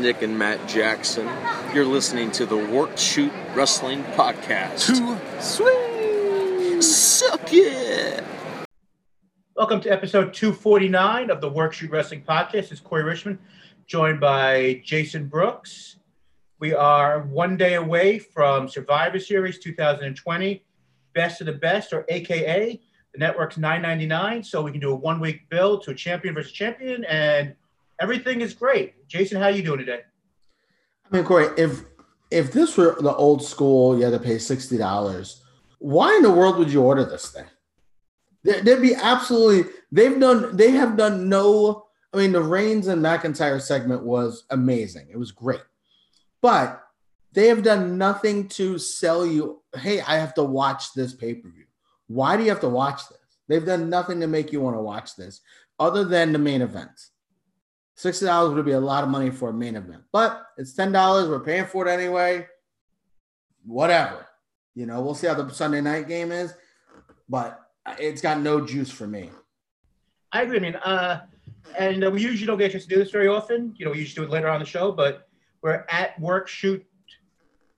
Nick and Matt Jackson. You're listening to the Work Shoot Wrestling Podcast. Too sweet. Suck it! Welcome to episode 249 of the Work Shoot Wrestling Podcast. This is Corey Richmond, joined by Jason Brooks. We are one day away from Survivor Series 2020, Best of the Best, or AKA the network's 9.99. So we can do a one week build to a champion versus champion, and everything is great. Jason, how are you doing today? I mean, Corey, if if this were the old school, you had to pay sixty dollars. Why in the world would you order this thing? There- There'd be absolutely. They've done. They have done no. I mean, the Reigns and McIntyre segment was amazing. It was great, but they have done nothing to sell you. Hey, I have to watch this pay per view. Why do you have to watch this? They've done nothing to make you want to watch this, other than the main event. Sixty dollars would be a lot of money for a main event, but it's ten dollars. We're paying for it anyway. Whatever, you know. We'll see how the Sunday night game is, but it's got no juice for me. I agree. I mean, uh, and uh, we usually don't get a chance to do this very often. You know, we usually do it later on the show, but we're at Work Shoot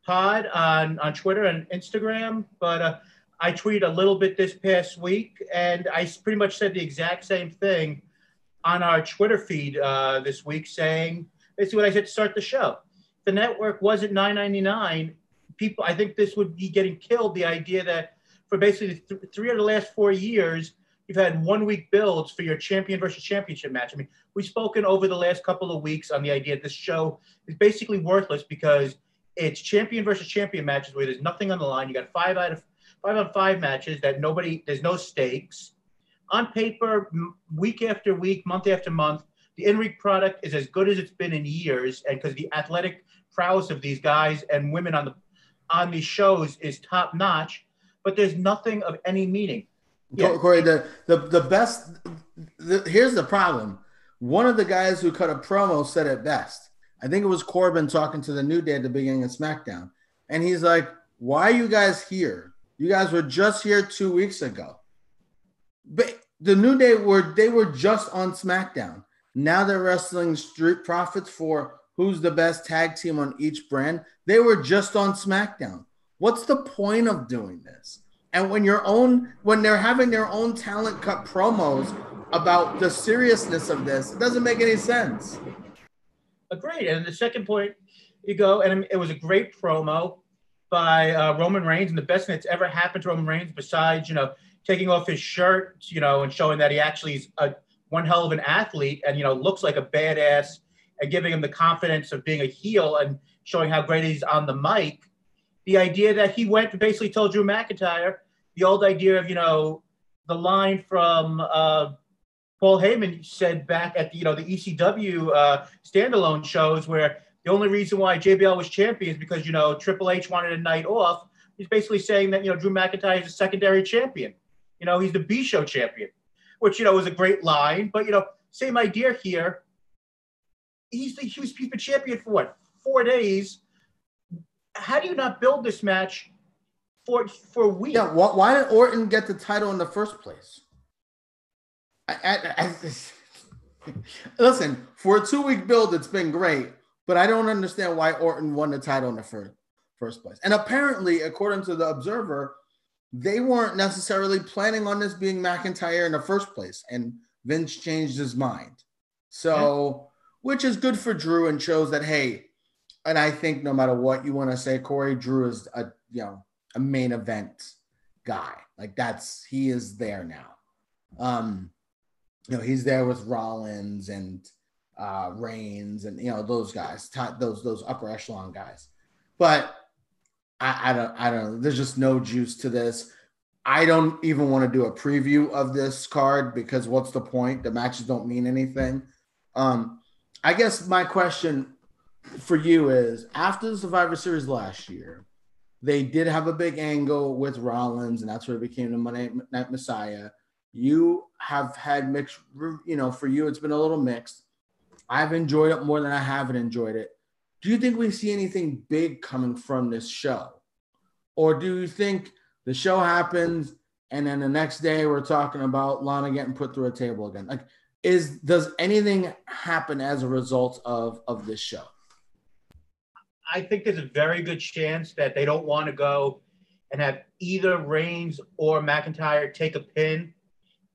Pod on on Twitter and Instagram. But uh, I tweeted a little bit this past week, and I pretty much said the exact same thing on our Twitter feed uh, this week, saying basically what I said to start the show. If the network wasn't nine ninety nine, people, I think this would be getting killed. The idea that for basically th- three of the last four years, you've had one week builds for your champion versus championship match. I mean, we've spoken over the last couple of weeks on the idea that this show is basically worthless because it's champion versus champion matches where there's nothing on the line. You got five out of five on five matches that nobody, there's no stakes. On paper, week after week, month after month, the in-ring product is as good as it's been in years, and because the athletic prowess of these guys and women on the on these shows is top notch, but there's nothing of any meaning. Yeah. Corey, the the the best. The, here's the problem. One of the guys who cut a promo said it best. I think it was Corbin talking to the New Day at the beginning of SmackDown, and he's like, "Why are you guys here? You guys were just here two weeks ago." But the New Day were they were just on SmackDown. Now they're wrestling Street Profits for who's the best tag team on each brand. They were just on SmackDown. What's the point of doing this? And when your own when they're having their own talent cut promos about the seriousness of this, it doesn't make any sense. Agreed. And the second point, you go, and it was a great promo by uh, Roman Reigns, and the best thing that's ever happened to Roman Reigns, besides you know taking off his shirt, you know, and showing that he actually is a one hell of an athlete, and you know looks like a badass, and giving him the confidence of being a heel and showing how great he's on the mic. The idea that he went to basically told Drew McIntyre the old idea of you know the line from uh, Paul Heyman said back at the, you know the ECW uh, standalone shows where the only reason why JBL was champion is because you know Triple H wanted a night off. He's basically saying that you know Drew McIntyre is a secondary champion. You know he's the B show champion, which you know was a great line. But you know same idea here. He's the he was he's champion for what four days. How do you not build this match for for weeks? Yeah, why, why did Orton get the title in the first place? I, I, I, listen, for a two week build, it's been great, but I don't understand why Orton won the title in the first first place. And apparently, according to the Observer, they weren't necessarily planning on this being McIntyre in the first place, and Vince changed his mind. So, which is good for Drew and shows that hey, and I think no matter what you want to say, Corey Drew is a you know a main event guy. Like that's he is there now. Um, you know, he's there with Rollins and uh Reigns and you know those guys, those those upper echelon guys. But I, I don't I don't. There's just no juice to this. I don't even want to do a preview of this card because what's the point? The matches don't mean anything. Um, I guess my question for you is after the Survivor Series last year, they did have a big angle with Rollins, and that's where it became the Monday Night Messiah. You have had mixed, you know, for you, it's been a little mixed. I've enjoyed it more than I haven't enjoyed it. Do you think we see anything big coming from this show? Or do you think the show happens and then the next day we're talking about Lana getting put through a table again? Like, is does anything happen as a result of of this show? I think there's a very good chance that they don't want to go and have either Reigns or McIntyre take a pin,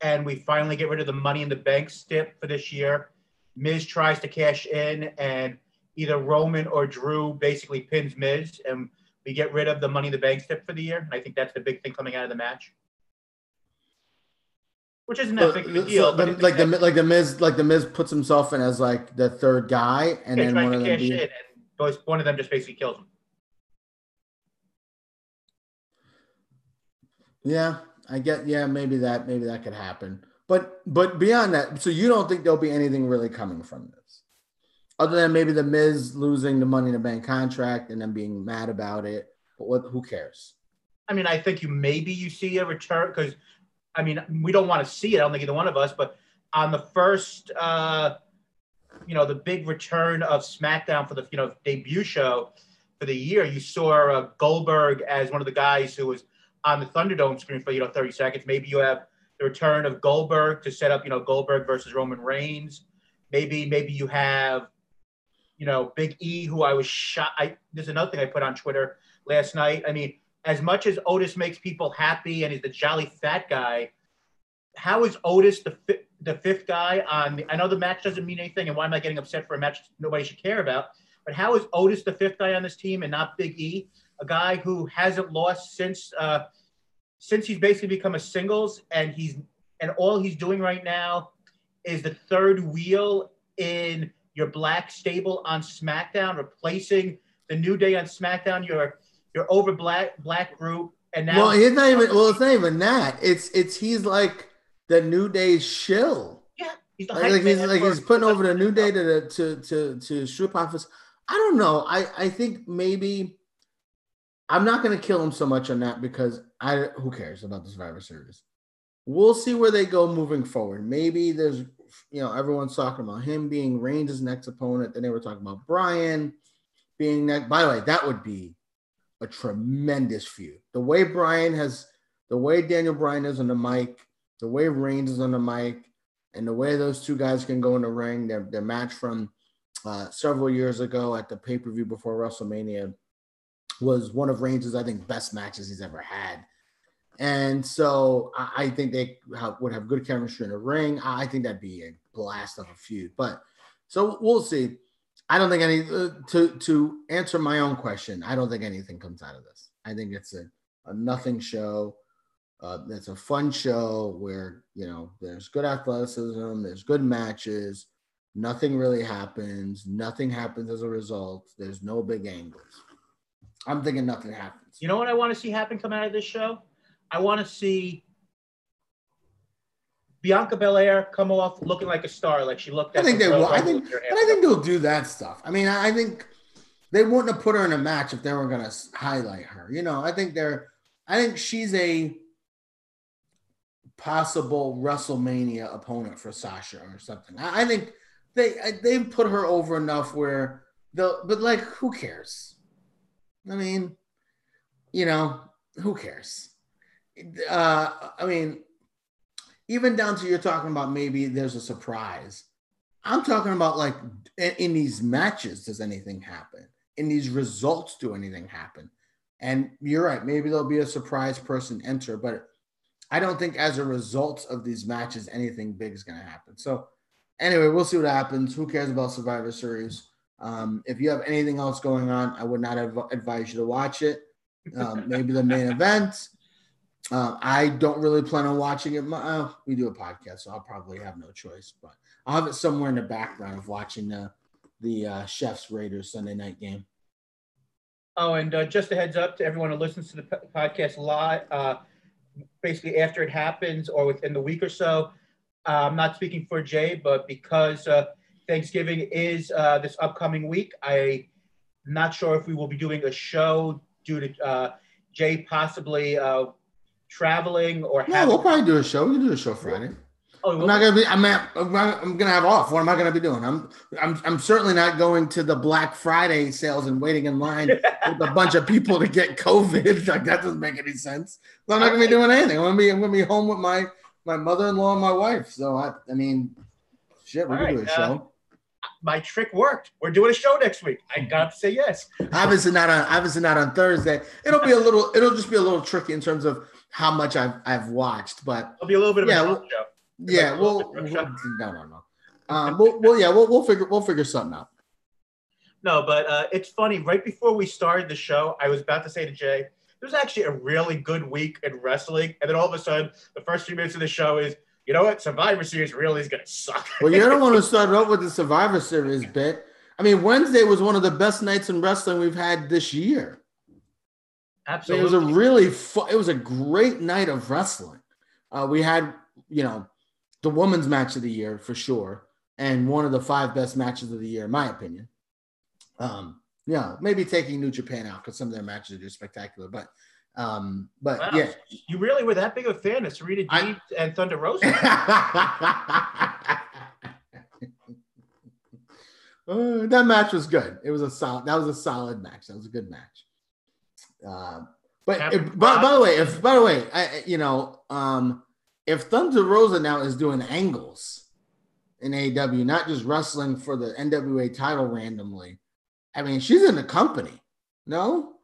and we finally get rid of the Money in the Bank stip for this year. Miz tries to cash in, and either Roman or Drew basically pins Miz, and we get rid of the Money in the Bank stip for the year. And I think that's the big thing coming out of the match. Which isn't that So- big of a deal. the- but like the like the Miz like the Miz puts himself in as like the third guy, and then one of them. Be, and both one of them just basically kills him. yeah, I get. Yeah, maybe that maybe that could happen. But but beyond that, so you don't think there'll be anything really coming from this, other than maybe the Miz losing the Money in the Bank contract and then being mad about it. But what? Who cares? I mean, I think you maybe you see a return because, I mean, we don't want to see it. I don't think either one of us. But on the first, uh, you know, the big return of SmackDown for the you know debut show for the year, you saw uh, Goldberg as one of the guys who was on the Thunderdome screen for you know 30 seconds. Maybe you have the return of Goldberg to set up you know Goldberg versus Roman Reigns. Maybe maybe you have, you know, Big E, who I was shot. I there's another thing I put on Twitter last night. I mean as much as Otis makes people happy and he's the jolly fat guy, how is Otis the fi- the fifth guy on the? I know the match doesn't mean anything, and why am I getting upset for a match nobody should care about? But how is Otis the fifth guy on this team and not Big E, a guy who hasn't lost since uh, since he's basically become a singles, and he's and all he's doing right now is the third wheel in your black stable on SmackDown, replacing the New Day on SmackDown. Your you're over black black group, and now well, it's not even. Well, it's not even that. It's it's he's like the New Day shill. yeah, he's Like, like he's like he's putting over the New Day to oh. the to to to Street Profits. I don't know. I I think maybe I'm not going to kill him so much on that because I who cares about the Survivor Series. We'll see where they go moving forward. Maybe there's you know everyone's talking about him being Reigns' next opponent. Then they were talking about Bryan being next. By the way, that would be a tremendous feud. The way Bryan has, the way Daniel Bryan is on the mic, the way Reigns is on the mic, and the way those two guys can go in the ring, their, their match from uh, several years ago at the pay per view before WrestleMania was one of Reigns' I think best matches he's ever had. And so I, I think they have, would have good chemistry in the ring. I, I think that'd be a blast of a feud. But so we'll see. I don't think any uh, to to answer my own question. I don't think anything comes out of this. I think it's a, a nothing show. Uh, it's a fun show where you know there's good athleticism, there's good matches. Nothing really happens. Nothing happens as a result. There's no big angles. I'm thinking nothing happens. You know what I want to see happen come out of this show? I want to see Bianca Belair come off looking like a star, like she looked. I think the they will. I think, and I think they'll do that stuff. I mean, I think they wouldn't have put her in a match if they were going to highlight her. You know, I think they're. I think she's a possible WrestleMania opponent for Sasha or something. I, I think they I- they've put her over enough where they'll. But like, who cares? I mean, you know, who cares? Uh, I mean, even down to you're talking about maybe there's a surprise. I'm talking about like in, in these matches, does anything happen? In these results, do anything happen? And you're right, maybe there'll be a surprise person enter, but I don't think as a result of these matches, anything big is going to happen. So, anyway, we'll see what happens. Who cares about Survivor Series? Um, if you have anything else going on, I would not adv- advise you to watch it. Um, maybe the main event. Uh, I don't really plan on watching it. Uh, we do a podcast, so I'll probably have no choice. But I'll have it somewhere in the background of watching the the uh, Chiefs Raiders Sunday night game. Oh, and uh, just a heads up to everyone who listens to the po- podcast live, uh, basically after it happens or within the week or so. Uh, I'm not speaking for Jay, but because Thanksgiving is this upcoming week, I'm not sure if we will be doing a show due to Jay possibly traveling or No, having. we'll probably do a show. We can do a show Friday. oh, I'm not gonna be. I'm not, I'm gonna have off. What am I gonna be doing? I'm I'm I'm certainly not going to the Black Friday sales and waiting in line with a bunch of people to get COVID. Like that doesn't make any sense. So I'm not gonna be doing anything. I'm gonna be I'm gonna be home with my my mother-in-law and my wife. So I I mean, shit, we All can do a right, show. uh, my trick worked. We're doing a show next week. I got to say yes. Obviously not on obviously not on Thursday. It'll be a little. It'll just be a little tricky in terms of how much I've I've watched, but It'll be a little bit of Yeah, a well- show. yeah, Like, we'll, we'll- no no no. Um, we'll, we'll yeah we'll, we'll figure we'll figure something out. No, but uh, it's funny. Right before we started the show, I was about to say to Jay, "There's actually a really good week in wrestling," and then all of a sudden, the first few minutes of the show is, you know what? Survivor Series really is gonna suck. Well, you don't want to start off with the Survivor Series bit. I mean, Wednesday was one of the best nights in wrestling we've had this year. Mean, it was a really fu- it was a great night of wrestling. Uh, we had you know the women's match of the year for sure, and one of the five best matches of the year, in my opinion. Um, yeah, maybe taking New Japan out because some of their matches are just spectacular, but um, but Wow. yeah. You really were that big of a fan of Serena I- and Thunder Rosa? Uh, that match was good. It was a solid. That was a solid match. That was a good match. Uh, but by, by the way, if by the way, I, you know, um, if Thunder Rosa now is doing angles in AEW, not just wrestling for the NWA title randomly, I mean, she's in the company. No,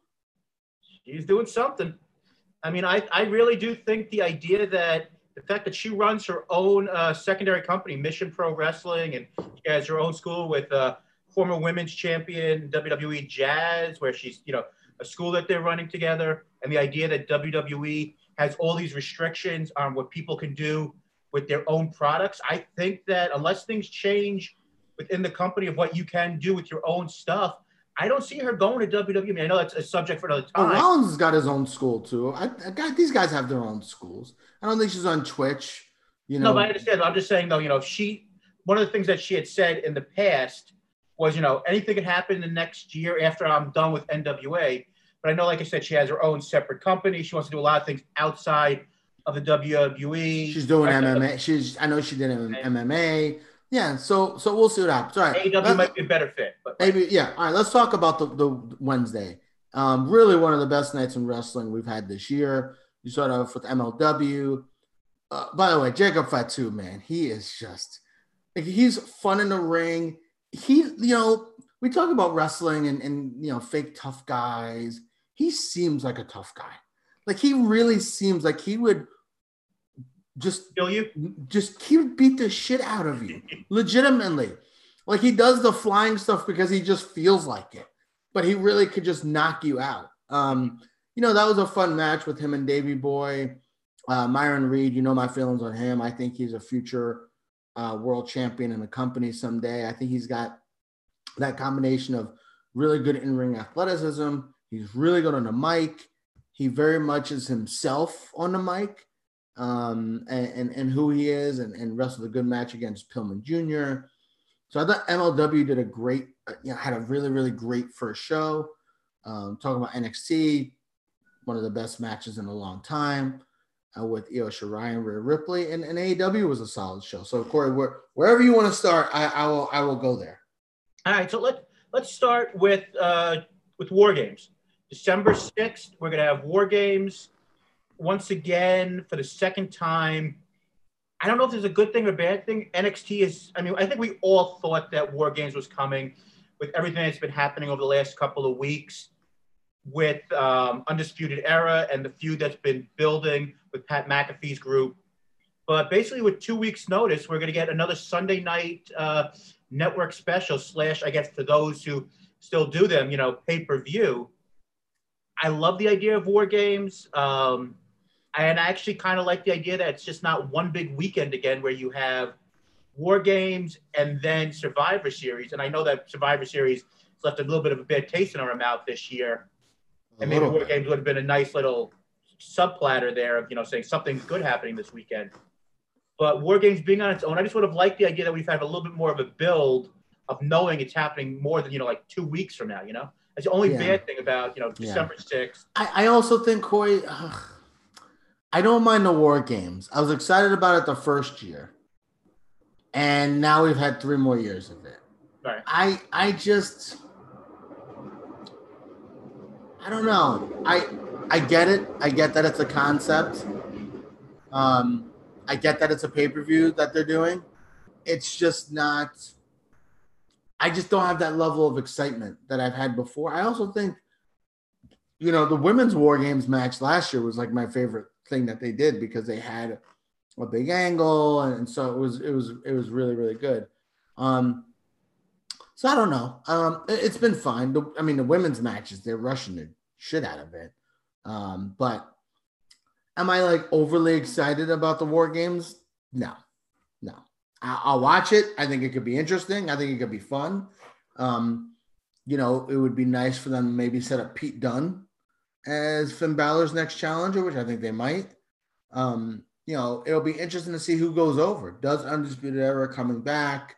She's doing something. I mean, I, I really do think the idea that the fact that she runs her own uh, secondary company, Mission Pro Wrestling, and she has her own school with uh, former women's champion WWE Jazz, where she's, you know, a school that they're running together, and the idea that WWE has all these restrictions on what people can do with their own products. I think that unless things change within the company of what you can do with your own stuff, I don't see her going to WWE. I, mean, I know that's a subject for another time. Rollins has got his own school too. I, I got these guys have their own schools. I don't think she's on Twitch. You know, No, but I understand. I'm just saying though, you know, if she one of the things that she had said in the past was, you know, anything could happen in the next year after I'm done with NWA. But I know, like I said, she has her own separate company. She wants to do a lot of things outside of the WWE. She's doing. MMA. She's I know she did MMA. Yeah, so so we'll see what happens. All right. AEW might be a better fit, but maybe yeah. All right, let's talk about the, the Wednesday. Um, really one of the best nights in wrestling we've had this year. You start off with MLW. Uh, by the way, Jacob Fatu, man, he is just like, he's fun in the ring. He, you know, we talk about wrestling and, and you know, fake tough guys. He seems like a tough guy. Like he really seems like he would just kill you. just he would beat the shit out of you legitimately. Like he does the flying stuff because he just feels like it but he really could just knock you out. Um you know that was a fun match with him and davy boy. Uh myron reed you know my feelings on him. I think he's a future uh world champion in the company someday. I think he's got that combination of really good in-ring athleticism he's really good on the mic he very much is himself on the mic um, and, and, and who he is and, and wrestled a good match against Pillman Jr. So I thought MLW did a great, uh, you know, had a really, really great first show. Um, talking about NXT, one of the best matches in a long time uh, with Io Shirai and Rhea Ripley, and, and AEW was a solid show. So Corey, where, wherever you want to start, I, I will, I will go there. All right, so let let's start with uh, with War Games. December sixth, we're gonna have War Games once again for the second time. I don't know if there's a good thing or a bad thing. NXT is. I mean, I think we all thought that War Games was coming with everything that's been happening over the last couple of weeks with um, Undisputed Era and the feud that's been building with Pat McAfee's group. But basically, with two weeks' notice, we're going to get another Sunday night uh, network special slash, I guess, for those who still do them, you know, pay per view. I love the idea of war games. Um, and I actually kind of like the idea that it's just not one big weekend again where you have war games and then Survivor Series. And I know that Survivor Series has left a little bit of a bad taste in our mouth this year. A And maybe war bit. games would have been a nice little subplatter there of, you know, saying something's good happening this weekend. But war games being on its own, I just would have liked the idea that we've had a little bit more of a build of knowing it's happening more than, you know, like two weeks from now, you know? That's the only Yeah. bad thing about, you know. December 6th. I, I also think Corey, ugh, I don't mind the war games. I was excited about it the first year, and now we've had three more years of it. Right. I I just I don't know. I I get it. I get that it's a concept. Um, I get that it's a pay per view that they're doing. It's just not. I just don't have that level of excitement that I've had before. I also think, you know, the women's War Games match last year was like my favorite thing that they did because they had a big angle, and so it was it was it was really really good. Um, so I don't know. Um, it, has been fine. The, I mean, the women's matches they're rushing the shit out of it. Um, but am I like overly excited about the War Games? No, no. I, will watch it. I think it could be interesting. I think it could be fun. Um, you know, it would be nice for them maybe set up Pete Dunne as Finn Balor's next challenger, which I think they might. Um, you know, it'll be interesting to see who goes over. Does Undisputed Era coming back?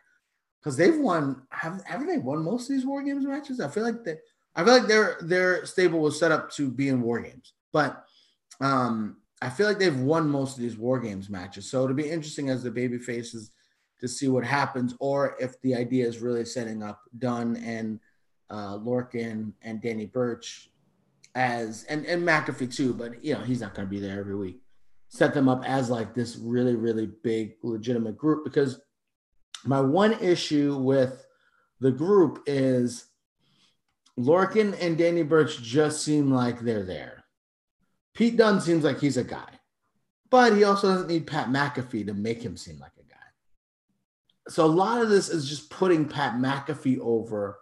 Because they've won, have haven't they won most of these War Games matches? I feel like they, I feel like their their stable was set up to be in War Games, but um, I feel like they've won most of these War Games matches. So it'll be interesting as the baby faces to see what happens, or if the idea is really setting up Dunne and uh, Lorcan and Danny Birch as and and McAfee too, but you know he's not going to be there every week. Set them up as like this really really big legitimate group because my one issue with the group is Lorcan and Danny Birch just seem like they're there. Pete Dunne seems like he's a guy, but he also doesn't need Pat McAfee to make him seem like a. So a lot of this is just putting Pat McAfee over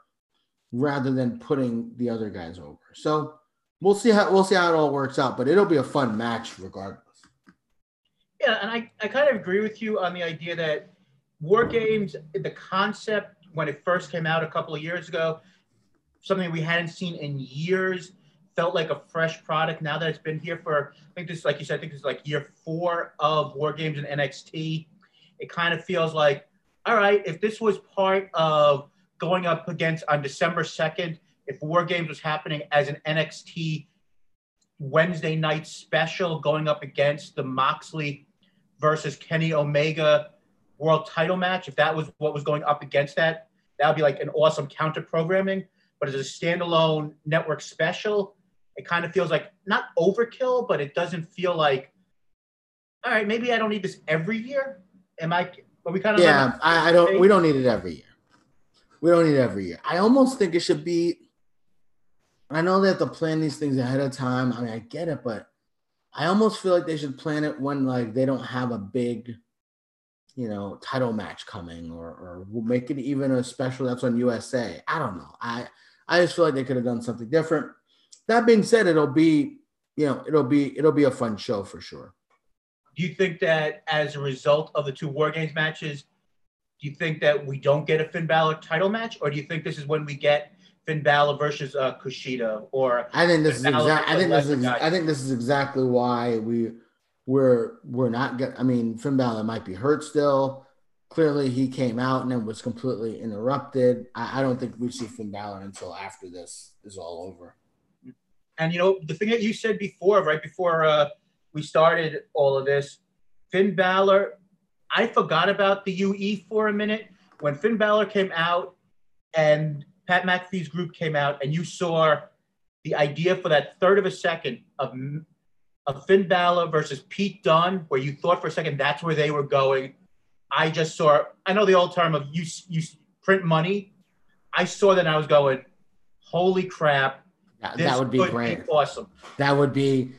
rather than putting the other guys over. So we'll see how we'll see how it all works out, but it'll be a fun match regardless. Yeah, and I, I kind of agree with you on the idea that war games, the concept when it first came out a couple of years ago, something we hadn't seen in years, felt like a fresh product. Now that it's been here for, I think this, like you said, I think it's like year four of war games in NXT. It kind of feels like, all right, if this was part of going up against on December 2nd, if War Games was happening as an NXT Wednesday night special going up against the Moxley versus Kenny Omega world title match, if that was what was going up against that, that would be like an awesome counter programming. But as a standalone network special, it kind of feels like not overkill, but it doesn't feel like, all right, maybe I don't need this every year. Am I? But we kind of yeah, I, I don't. We don't need it every year. We don't need it every year. I almost think it should be I know they have to plan these things ahead of time. I mean, I get it, but I almost feel like they should plan it when like they don't have a big, you know, title match coming, or or we'll make it even a special that's on USA. I don't know. I I just feel like they could have done something different. That being said, it'll be you know it'll be it'll be a fun show for sure. Do you think that as a result of the two War Games matches, do you think that we don't get a Finn Balor title match, or do you think this is when we get Finn Balor versus uh, Kushida, or I think this Finn is exactly. I think this is. I think this is exactly why we we're we're not. Get, I mean, Finn Balor might be hurt still. Clearly, he came out and then was completely interrupted. I, I don't think we see Finn Balor until after this is all over. And you know the thing that you said before, right before uh, we started all of this, Finn Balor. I forgot about the UE for a minute when Finn Balor came out and Pat McAfee's group came out and you saw the idea for that third of a second of, of Finn Balor versus Pete Dunne, where you thought for a second that's where they were going. I just saw, I know the old term of you, you print money. I saw that and I was going, holy crap. That, that would be great. Be awesome. That would be,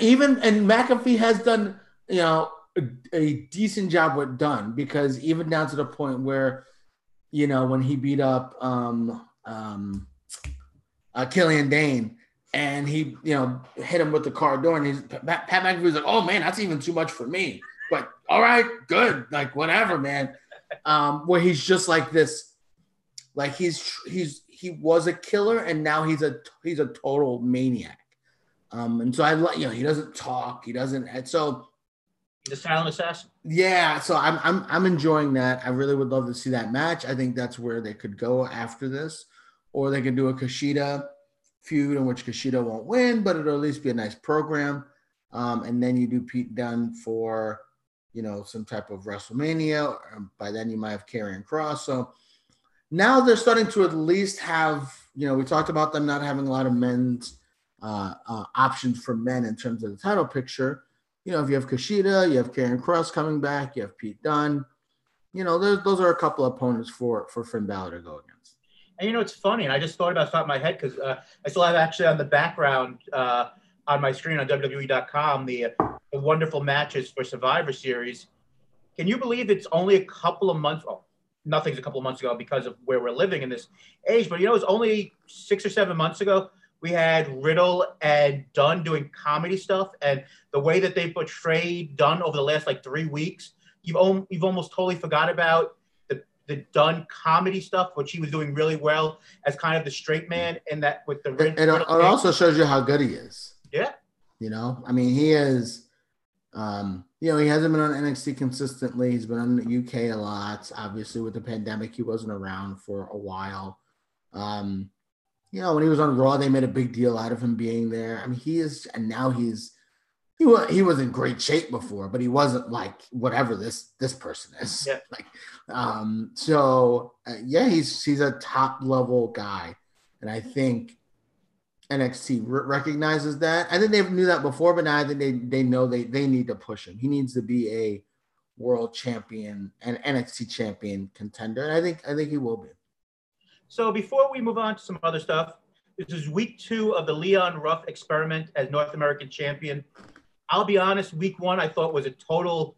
even, and McAfee has done, you know, a, a decent job with Dunne because even down to the point where you know, when he beat up um, um, uh, Killian Dain and he, you know, hit him with the car door. And he's Pat, Pat McAfee was like, "Oh man, that's even too much for me." But all right, good, like whatever, man. Um, where he's just like this, like he's he's he was a killer and now he's a he's a total maniac. Um, and so I like you know he doesn't talk, he doesn't, and so the silent assassin. Yeah, so I'm I'm I'm enjoying that. I really would love to see that match. I think that's where they could go after this, or they can do a Kushida feud in which Kushida won't win, but it'll at least be a nice program. Um, and then you do Pete Dunne for, you know, some type of WrestleMania. By then you might have Karrion Cross. So now they're starting to at least have, you know, we talked about them not having a lot of men's uh, uh, options for men in terms of the title picture you know, if you have Kushida, you have Karrion Cross coming back, you have Pete Dunne. you know, those those are a couple of opponents for for Finn Balor to go against. And you know, it's funny, and I just thought about in my head because uh, I still have actually on the background uh, on my screen on WWE.com the, the wonderful matches for Survivor Series. Can you believe it's only a couple of months? Well, nothing's a couple of months ago because of where we're living in this age, but you know, it's only six or seven months ago we had Riddle and Dunne doing comedy stuff, and the way that they portrayed Dunne over the last like three weeks, you've om- you've almost totally forgot about the the Dunne comedy stuff, which he was doing really well as kind of the straight man, and that with the it, it, it also shows you how good he is. Yeah, you know, I mean, he is. Um, you know, he hasn't been on NXT consistently. He's been on the UK a lot. Obviously, with the pandemic, he wasn't around for a while. Um, you know, when he was on Raw, they made a big deal out of him being there. I mean, he is, and now he's he was he was in great shape before, but he wasn't like whatever this this person is. Yeah. Like, um, so uh, yeah, he's he's a top level guy, and I think NXT recognizes that. I think they knew that before, but now I think they they know they they need to push him. He needs to be a world champion and NXT champion contender, and I think I think he will be. So before we move on to some other stuff, this is week two of the Leon Ruff experiment as North American champion. I'll be honest, week one I thought was a total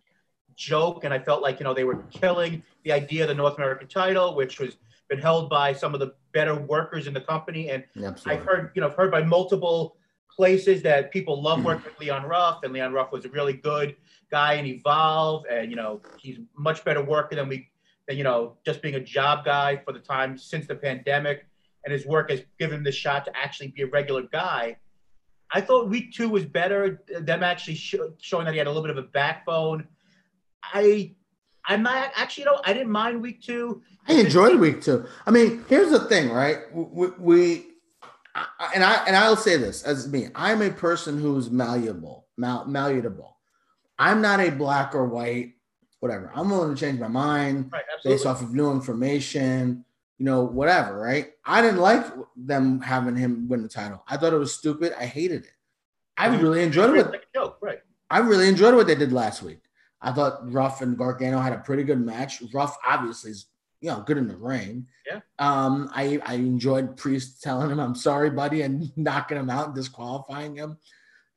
joke, and I felt like you know they were killing the idea of the North American title, which was been held by some of the better workers in the company. And Absolutely. I've heard, you know, I've heard by multiple places that people love working with Leon Ruff, and Leon Ruff was a really good guy and evolve, and you know he's much better worker than we you know, just being a job guy for the time since the pandemic, and his work has given him the shot to actually be a regular guy. I thought week two was better. Them actually sh- showing that he had a little bit of a backbone. I, I'm not actually, you know, I didn't mind week two. I enjoyed week two. I mean, here's the thing, right? We, we and I and I'll say this as me. I'm a person who's malleable, mal, malleable. I'm not a black or white whatever. I'm willing to change my mind right, based off of new information, you know, whatever, right? I didn't like them having him win the title. I thought it was stupid. I hated it. I really enjoyed it. Like joke, right. I really enjoyed what they did last week. I thought Ruff and Gargano had a pretty good match. Ruff obviously is, you know, good in the ring. Yeah. Um, I I enjoyed Priest telling him I'm sorry, buddy, and knocking him out and disqualifying him.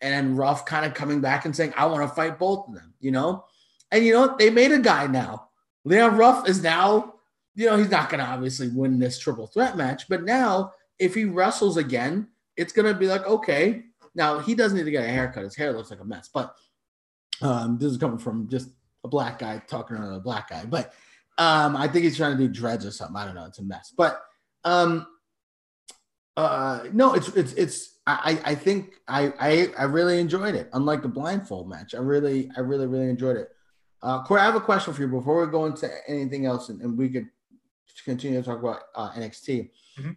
And Ruff kind of coming back and saying, I want to fight both of them, you know? And you know, they made a guy now. Leon Ruff is now, you know, he's not going to obviously win this triple threat match, but now if he wrestles again, it's going to be like, okay, now he doesn't need to get a haircut. His hair looks like a mess, but um, this is coming from just a black guy talking to another black guy. But um, I think he's trying to do dreads or something. I don't know. It's a mess. But um, uh, no, it's it's it's. I I think I I I really enjoyed it. Unlike the blindfold match, I really I really really enjoyed it. Uh, Corey, I have a question for you before we go into anything else, and, and we could continue to talk about uh, NXT. Mm-hmm.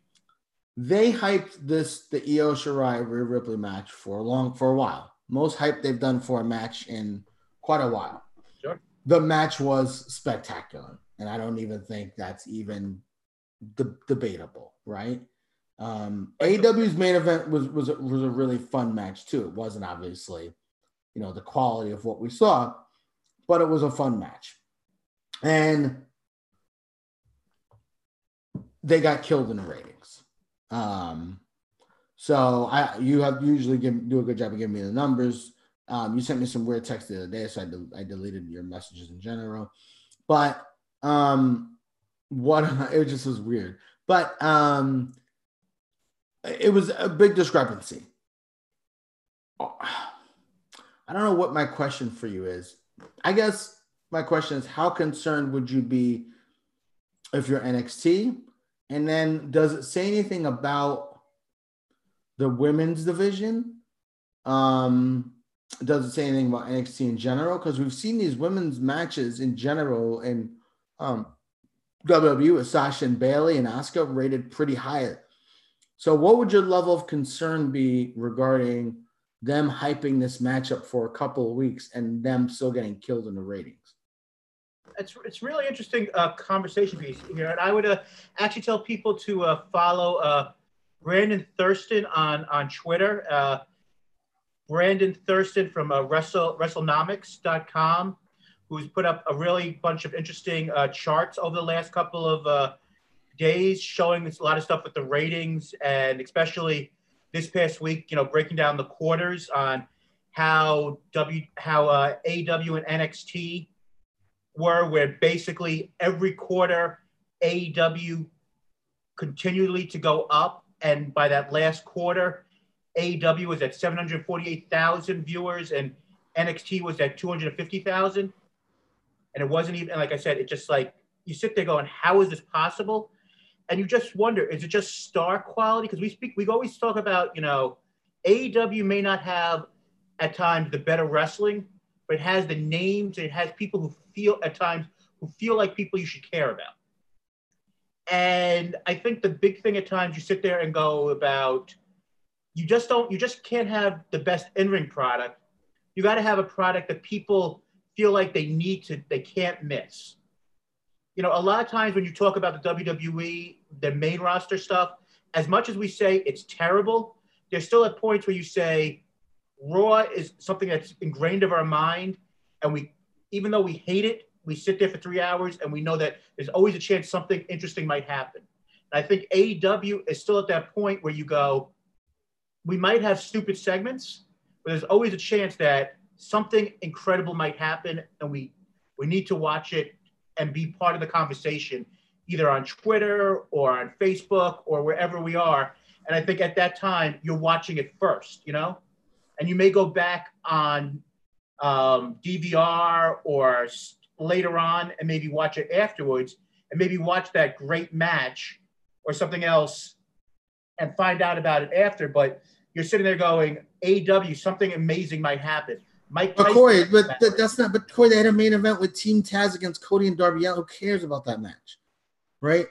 They hyped this the Io Shirai Rhea Ripley match for a long for a while. Most hype they've done for a match in quite a while. Sure. The match was spectacular, and I don't even think that's even de- debatable, right? Um, AEW's main event was was a, was a really fun match too. It wasn't obviously, you know, the quality of what we saw, but it was a fun match. And they got killed in the ratings. Um, so I you have usually give, do a good job of giving me the numbers. Um, you sent me some weird text the other day, so I, I deleted your messages in general. But um, what it just was weird. But um, it was a big discrepancy. I don't know what my question for you is. I guess my question is how concerned would you be if you're NXT? And then does it say anything about the women's division? Um, does it say anything about NXT in general? Because we've seen these women's matches in general in um, WWE with Sasha and Bayley and Asuka rated pretty high. So, what would your level of concern be regarding them hyping this matchup for a couple of weeks and them still getting killed in the ratings. It's, it's really interesting uh, conversation piece here, and I would uh, actually tell people to uh, follow uh, Brandon Thurston on on Twitter. Uh, Brandon Thurston from uh, Wrestle WrestleNomics.com who's put up a really bunch of interesting uh, charts over the last couple of uh, days, showing this, a lot of stuff with the ratings, and especially this past week, you know, breaking down the quarters on how W how uh, AW and NXT were, where basically every quarter AW continually to go up, and by that last quarter, AW was at 748,000 viewers and NXT was at 250,000. And it wasn't even, like I said, it just like, you sit there going, how is this possible? And you just wonder, is it just star quality? Because we speak, we always talk about, you know, AEW may not have at times the better wrestling, but it has the names, it has people who feel at times who feel like people you should care about. And I think the big thing at times you sit there and go about, you just don't, you just can't have the best in-ring product. You got to have a product that people feel like they need to, they can't miss. You know, a lot of times when you talk about the WWE, the main roster stuff, as much as we say it's terrible, there's still at points where you say Raw is something that's ingrained of our mind, and we, even though we hate it, we sit there for three hours and we know that there's always a chance something interesting might happen. And I think AEW is still at that point where you go, we might have stupid segments, but there's always a chance that something incredible might happen, and we we need to watch it and be part of the conversation, either on Twitter or on Facebook or wherever we are. And I think at that time you're watching it first, you know, and you may go back on um, DVR or later on and maybe watch it afterwards and maybe watch that great match or something else and find out about it after. But you're sitting there going, AW, something amazing might happen. Mike but Corey, but that, that's not. But Corey, they had a main event with Team Taz against Cody and Darby Allin. Who cares about that match, right?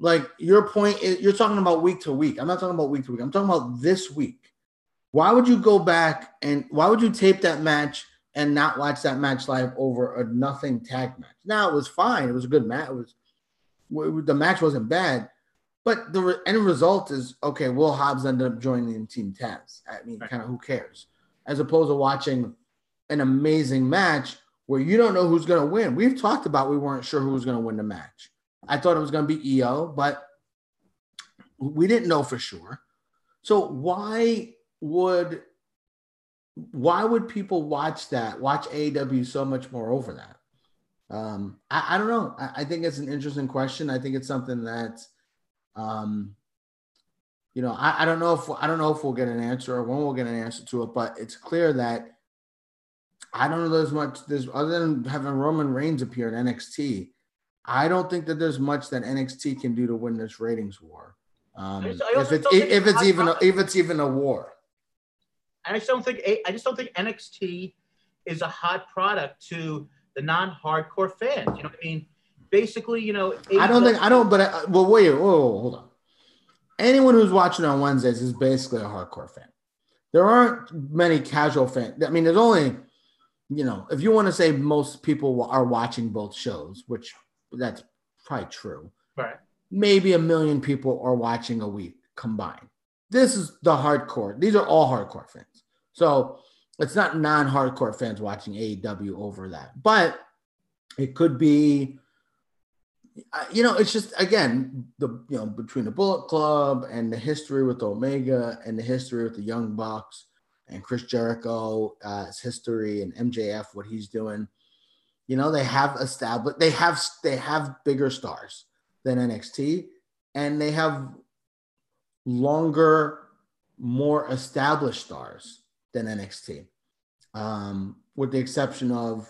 Like your point is, you're talking about week to week. I'm not talking about week to week. I'm talking about this week. Why would you go back and why would you tape that match and not watch that match live over a nothing tag match? Now it was fine. It was a good match. It was the match wasn't bad, but the end result is okay. Will Hobbs ended up joining Team Taz. I mean, kind of who cares? As opposed to watching an amazing match where you don't know who's going to win. We've talked about we weren't sure who was going to win the match. I thought it was going to be Io, but we didn't know for sure. So why would why would people watch that? Watch AEW so much more over that? Um, I, I don't know. I, I, think it's an interesting question. I think it's something that, um, you know, I, I don't know if I don't know if we'll get an answer or when we'll get an answer to it. But it's clear that I don't know there's much there's other than having Roman Reigns appear in NXT. I don't think that there's much that NXT can do to win this ratings war. Um, if it's if it's even a, if it's even a war. I just don't think I just don't think NXT is a hot product to the non-hardcore fans. You know what I mean? Basically, you know. I don't think I don't. But I, well, wait, whoa, whoa, hold on. Anyone who's watching on Wednesdays is basically a hardcore fan. There aren't many casual fans. I mean, there's only you know, if you want to say most people are watching both shows, which that's probably true. Right. Maybe a million people are watching a week combined. This is the hardcore. These are all hardcore fans. So it's not non-hardcore fans watching AEW over that, but it could be. You know, it's just again the you know between the Bullet Club and the history with Omega and the history with the Young Bucks and Chris Jericho, uh, his history, and MJF, what he's doing. You know, they have established, they have, they have bigger stars than NXT, and they have longer, more established stars than NXT, um, with the exception of,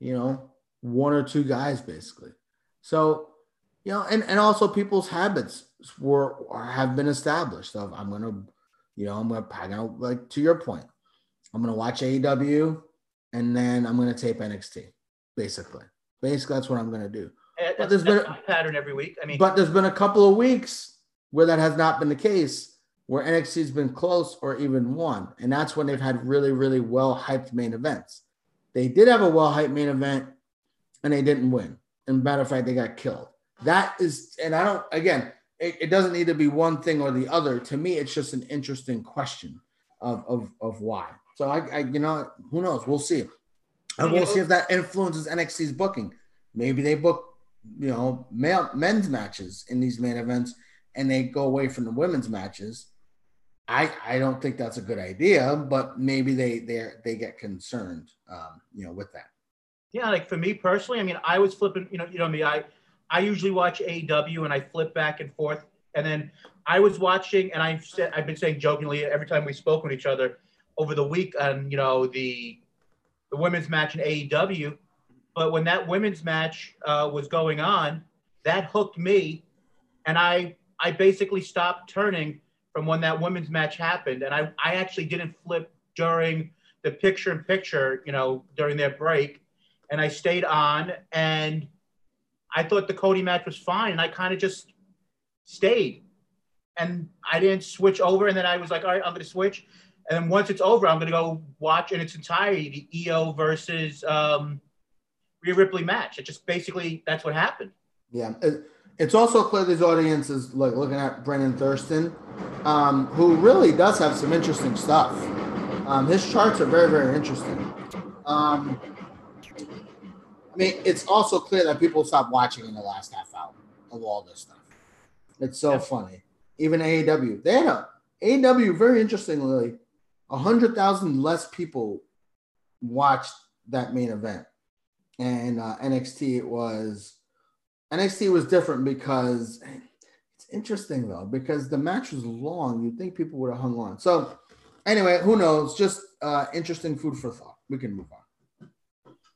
you know, one or two guys basically. So, you know, and, and also people's habits were have been established of I'm gonna you know, I'm gonna, I'm gonna like to your point, I'm gonna watch AEW and then I'm gonna tape NXT. Basically, basically that's what I'm gonna do. Eh, that's, but there's been a pattern every week. I mean, but there's been a couple of weeks where that has not been the case, where NXT's been close or even won, and that's when they've had really, really well hyped main events. They did have a well hyped main event, and they didn't win. And matter of fact, they got killed. That is, and I don't. Again, it, it, doesn't need to be one thing or the other. To me, it's just an interesting question of of, of why. So I, I, you know, who knows? We'll see. And we'll see if that influences NXT's booking. Maybe they book, you know, male men's matches in these main events and they go away from the women's matches. I I don't think that's a good idea, but maybe they they they get concerned, um, you know, with that. Yeah, like for me personally, I mean, I was flipping, you know, you know me, I I usually watch AEW and I flip back and forth. And then I was watching and I've said I've been saying jokingly every time we spoke with each other over the week on, you know, the the women's match in AEW. But when that women's match uh, was going on, that hooked me and I I basically stopped turning from when that women's match happened. And I, I actually didn't flip during the picture in picture, you know, during their break and I stayed on and I thought the Cody match was fine and I kind of just stayed and I didn't switch over and then I was like all right I'm going to switch and then once it's over I'm going to go watch in its entirety the Io versus um, Rhea Ripley match it just basically that's what happened Yeah, it, it's also clear these audiences like looking at Brandon Thurston, um, who really does have some interesting stuff. Um, his charts are very very interesting. Um, I mean, it's also clear that people stopped watching in the last half hour of all this stuff. It's so Yeah. funny. Even AEW, they had a AEW very interestingly, a hundred thousand less people watched that main event, and uh, NXT it was NXT was different because it's interesting though because the match was long. You'd think people would have hung on. So anyway, who knows? Just uh, interesting food for thought. We can move on.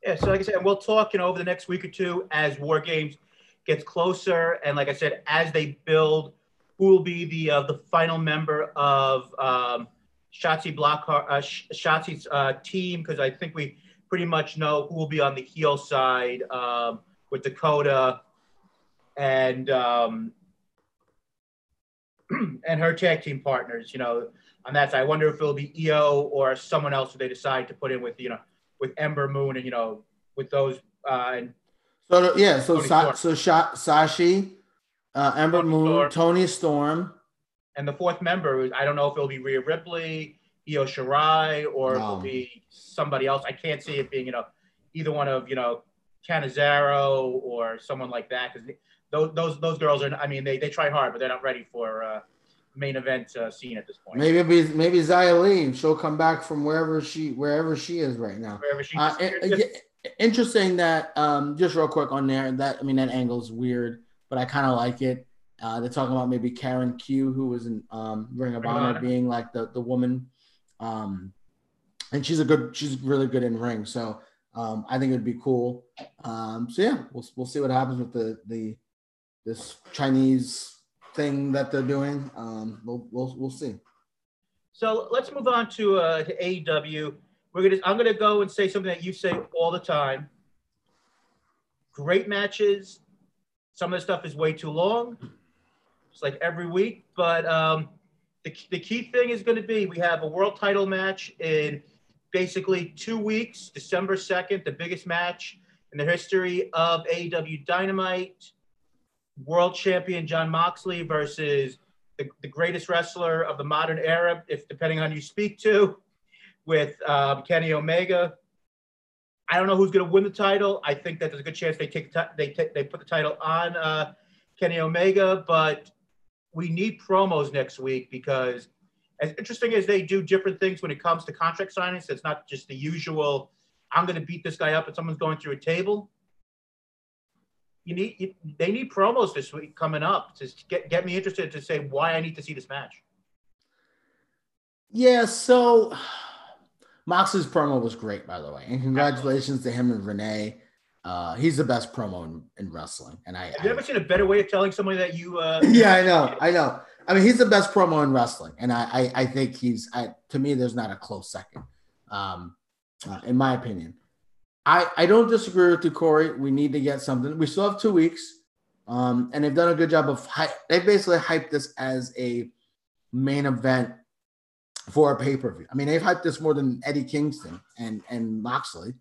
Yeah so like I said and we'll talk you know over the next week or two as War Games gets closer and like I said as they build who will be the uh, the final member of um, Shotzi Blackheart, uh, Shotzi's uh, team because I think we pretty much know who will be on the heel side um, with Dakota and um, and her tag team partners. You know, on that side, I wonder if it'll be Io or someone else who they decide to put in with you know with Ember Moon and you know with those uh, and So yeah, so Sa- so Sha- Sashi, uh, Ember Tony Moon, Storm. Toni Storm. and the fourth member. Is I don't know if it'll be Rhea Ripley, Io Shirai, or No. it'll be somebody else. I can't see it being you know either one of you know Catanzaro or someone like that because those those those girls are. I mean, they they try hard, but they're not ready for uh, main event uh, scene at this point. Maybe it'll be maybe Xia Li. She'll come back from wherever she wherever she is right now. Wherever she. Uh, interesting that um, just real quick on there that I mean that angle's weird, but I kind of like it. Uh, they're talking about maybe Karen Q, who was in um, Ring of Honor, Honor. being like the the woman, um, and she's a good, she's really good in ring. So um, I think it'd be cool. Um, so yeah, we'll we'll see what happens with the the this Chinese thing that they're doing. Um, we'll we'll we'll see. So let's move on to uh, to AEW. We're gonna. I'm gonna go and say something that you say all the time. Great matches. Some of the stuff is way too long. It's like every week, but um, the the key thing is going to be we have a world title match in basically two weeks, December second, the biggest match in the history of AEW Dynamite. World champion Jon Moxley versus the, the greatest wrestler of the modern era, if depending on who you speak to, with um, Kenny Omega. I don't know who's going to win the title. I think that there's a good chance they take the they they put the title on uh, Kenny Omega, but we need promos next week because as interesting as they do different things when it comes to contract signings, it's not just the usual. I'm going to beat this guy up and someone's going through a table. You need you, they need promos this week coming up to get get me interested to say why I need to see this match. Yeah, so Moxley's promo was great, by the way, and congratulations to him and Renee. Uh, he's the best promo in, in wrestling, and I, Have you I- ever seen a better way of telling somebody that you? Uh, yeah, I know, I know. I mean, he's the best promo in wrestling, and I, I, I think he's. I, to me, there's not a close second, um, uh, in my opinion. I, I don't disagree with you, Corey. We need to get something. We still have two weeks, um, and they've done a good job of. Hy- they basically hyped this as a main event for a pay per view. I mean, they've hyped this more than Eddie Kingston and and Moxley.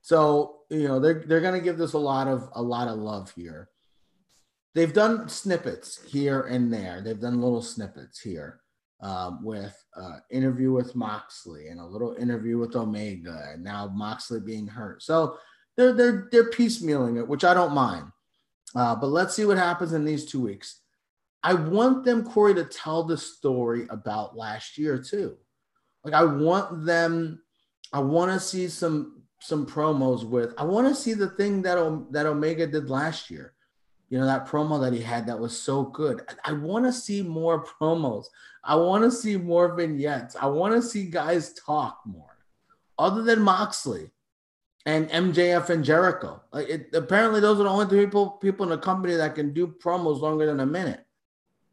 So you know they're they're gonna give this a lot of a lot of love here. They've done snippets here and there. They've done little snippets here. Um, with uh, interview with Moxley and a little interview with Omega, and now Moxley being hurt. So they're they're they're piecemealing it, which I don't mind. Uh, but let's see what happens in these two weeks. I want them, Corey, to tell the story about last year too. Like I want them, I want to see some some promos with. I want to see the thing that that Omega did last year. You know that promo that he had that was so good. I, I want to see more promos. I want to see more vignettes. I want to see guys talk more, other than Moxley and MJF and Jericho. Like it, apparently, those are the only three people people in the company that can do promos longer than a minute.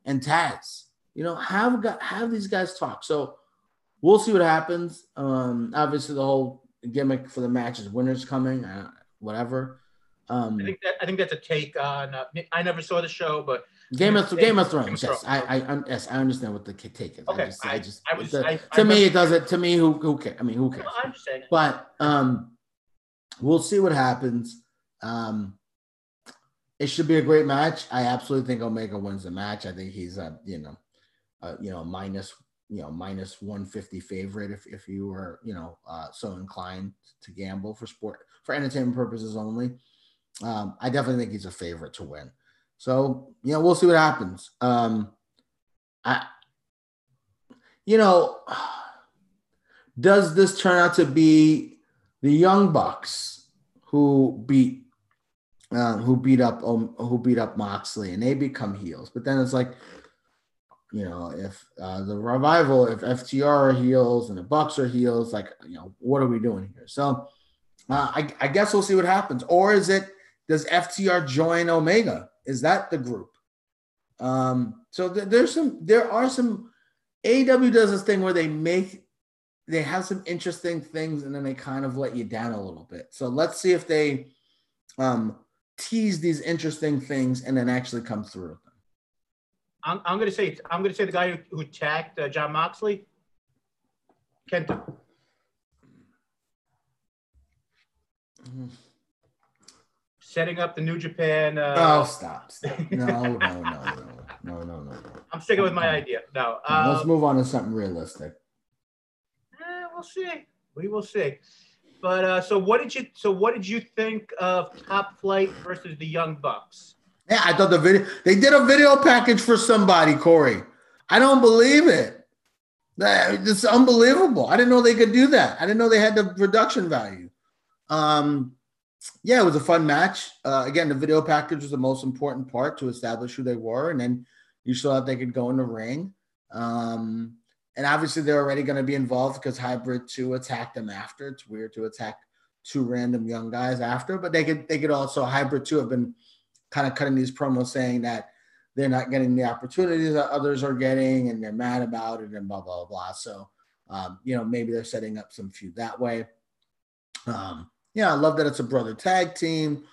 And Taz, you know, have got have these guys talk. So we'll see what happens. Um, obviously, the whole gimmick for the match is winners coming, uh, whatever. Um, I think that I think that's a take on. Uh, I never saw the show, but Game of Game of Thrones. Yes, I, I, yes, I understand what the take is. Okay, I just, I, just, I was, the, I, to I me, it doesn't. To me, who, who cares? I mean, who cares? I understand. But um, we'll see what happens. Um, it should be a great match. I absolutely think Omega wins the match. I think he's a you know, uh, you know minus you know minus one fifty favorite if if you were you know uh, so inclined to gamble for sport for entertainment purposes only. Um, I definitely think he's a favorite to win. So you know we'll see what happens. Um, I you know does this turn out to be the Young Bucks who beat uh, who beat up um, who beat up Moxley and they become heels? But then it's like, you know, if uh, the revival, if FTR are heels and the Bucks are heels, like you know, what are we doing here? So uh, I, I guess we'll see what happens. Or is it does FTR join Omega? Is that the group? Um, so th- there's some there are some AW does this thing where they make they have some interesting things and then they kind of let you down a little bit. So let's see if they um, tease these interesting things and then actually come through with them. I'm, I'm gonna say I'm gonna say the guy who, who attacked uh, Jon Moxley, Kenta. Setting up the New Japan. oh, Uh, stop! stop. No, no, no, no, no, no, no, no. I'm sticking with my idea. No, Now, let's um, move on to something realistic. eh, we'll see. We will see. But uh, so what did you so what did you think of Top Flight versus the Young Bucks? Yeah, I thought the video they did a video package for somebody, Corey. I don't believe it. It's unbelievable. I didn't know they could do that. I didn't know they had the production value. Um, yeah, it was a fun match. Uh, again, the video package was the most important part to establish who they were, and then you saw that they could go in the ring. Um, and obviously, they're already going to be involved because Hybrid Two attacked them after. It's weird to attack two random young guys after, but they could they could also Hybrid Two have been kind of cutting these promos saying that they're not getting the opportunities that others are getting and they're mad about it and blah blah blah. So um, you know maybe they're setting up some feud that way. Um, yeah, I love that it's a brother tag team.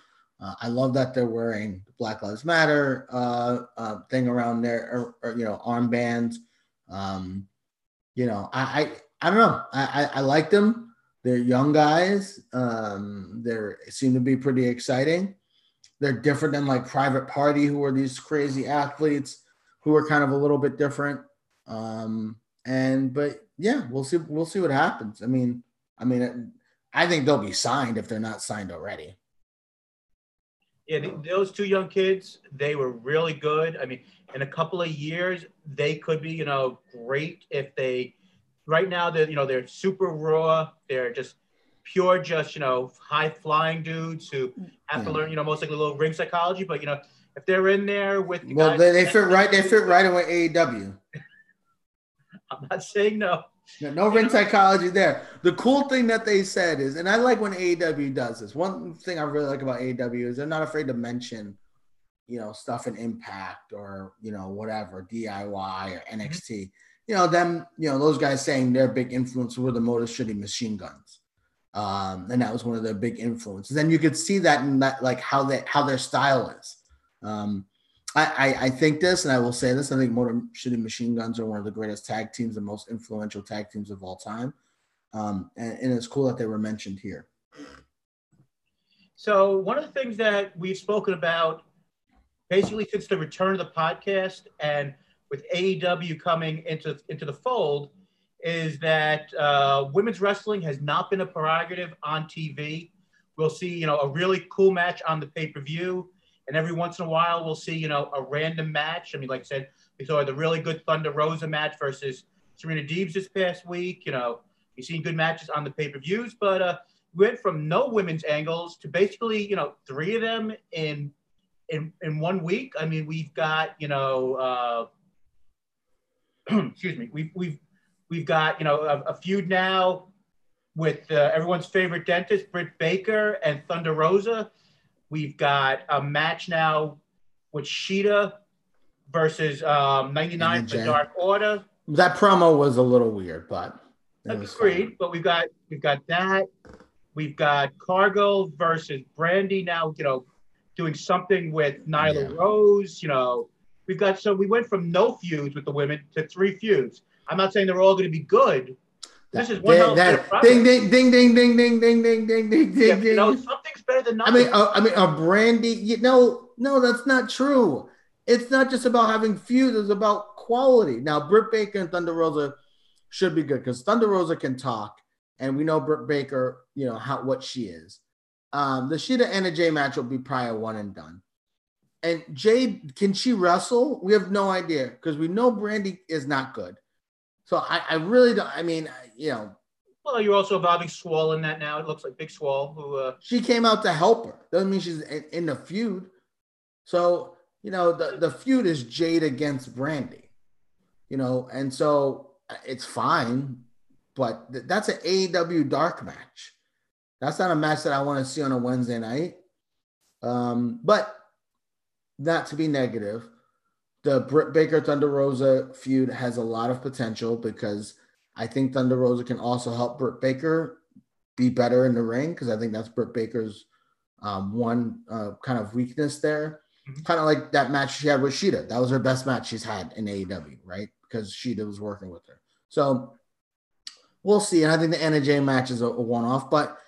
Uh, I love that they're wearing Black Lives Matter uh, uh, thing around their or, or, you know armbands. Um, you know, I, I I don't know. I, I I like them. They're young guys. Um, they're seem to be pretty exciting. They're different than like Private Party, who are these crazy athletes who are kind of a little bit different. Um, and but yeah, we'll see. We'll see what happens. I mean, I mean, I think they'll be signed if they're not signed already. Yeah, th- those two young kids, they were really good. I mean, in a couple of years, they could be, you know, great if they. Right now, they're you know they're super raw. They're just pure, just you know, high flying dudes who have to learn, you know, most likely a little ring psychology. But you know, if they're in there with the Well, they, they fit right. They fit right in with AEW. I'm not saying no. No, no ring psychology there. The cool thing that they said is, and I like when AEW does this. One thing I really like about AEW is they're not afraid to mention, you know, stuff in Impact or you know whatever DIY or NXT. You know them. You know those guys saying their big influence were the Motor City Machine Guns, um, and that was one of their big influences. And you could see that in that like how they how their style is. Um, I, I, I think this, and I will say this. I think Motor City Machine Guns are one of the greatest tag teams, the most influential tag teams of all time. Um, and, and it's cool that they were mentioned here. So one of the things that we've spoken about, basically since the return of the podcast, and with AEW coming into into the fold is that uh, women's wrestling has not been a prerogative on TV. We'll see, you know, a really cool match on the pay per view, and every once in a while we'll see, you know, a random match. I mean, like I said, we saw the really good Thunder Rosa match versus Serena Deebs this past week. You know, you've seen good matches on the pay per views, but uh, went from no women's angles to basically, you know, three of them in in in one week. I mean, we've got, you know, uh, excuse me, we've we've we've got, you know, a, a feud now with uh, everyone's favorite dentist, Britt Baker and Thunder Rosa. We've got a match now with Shida versus um, 99 And for Dark Order. That promo was a little weird, but. Agreed, but we've got we've got that. We've got Cargill versus Brandi now. You know, doing something with Nyla Yeah. Rose. You know, we've got so we went from no feuds with the women to three feuds. I'm not saying they're all going to be good. This is one That- hell of a that- ding ding ding ding ding ding ding ding ding ding Yeah, ding you know, something's better than nothing. I mean, uh, I mean, a brandy. You know, no, that's not true. It's not just about having feuds; it's about quality. Now, Britt Baker and Thunder Rosa should be good because Thunder Rosa can talk, and we know Britt Baker, you know how what she is. Um, the Shida and a J match will be probably a one and done. And Jade, can she wrestle? We have no idea because we know Brandi is not good. So I, I really don't. I mean, you know, well, you're also involving Swole in that now. It looks like Big Swole, who uh, she came out to help her. Doesn't mean she's in, in the feud. So, you know, the, the feud is Jade against Brandi, you know, and so uh, it's fine, but th- that's an AEW dark match. That's not a match that I want to see on a Wednesday night. Um, but not to be negative, the Britt Baker Thunder Rosa feud has a lot of potential because I think Thunder Rosa can also help Britt Baker be better in the ring because I think that's Britt Baker's um, one uh, kind of weakness there. Mhm. Kind of like that match she had with Shida. That was her best match she's had in AEW, right? Because Shida was working with her. So we'll see. And I think the Jay match is a, a one off, but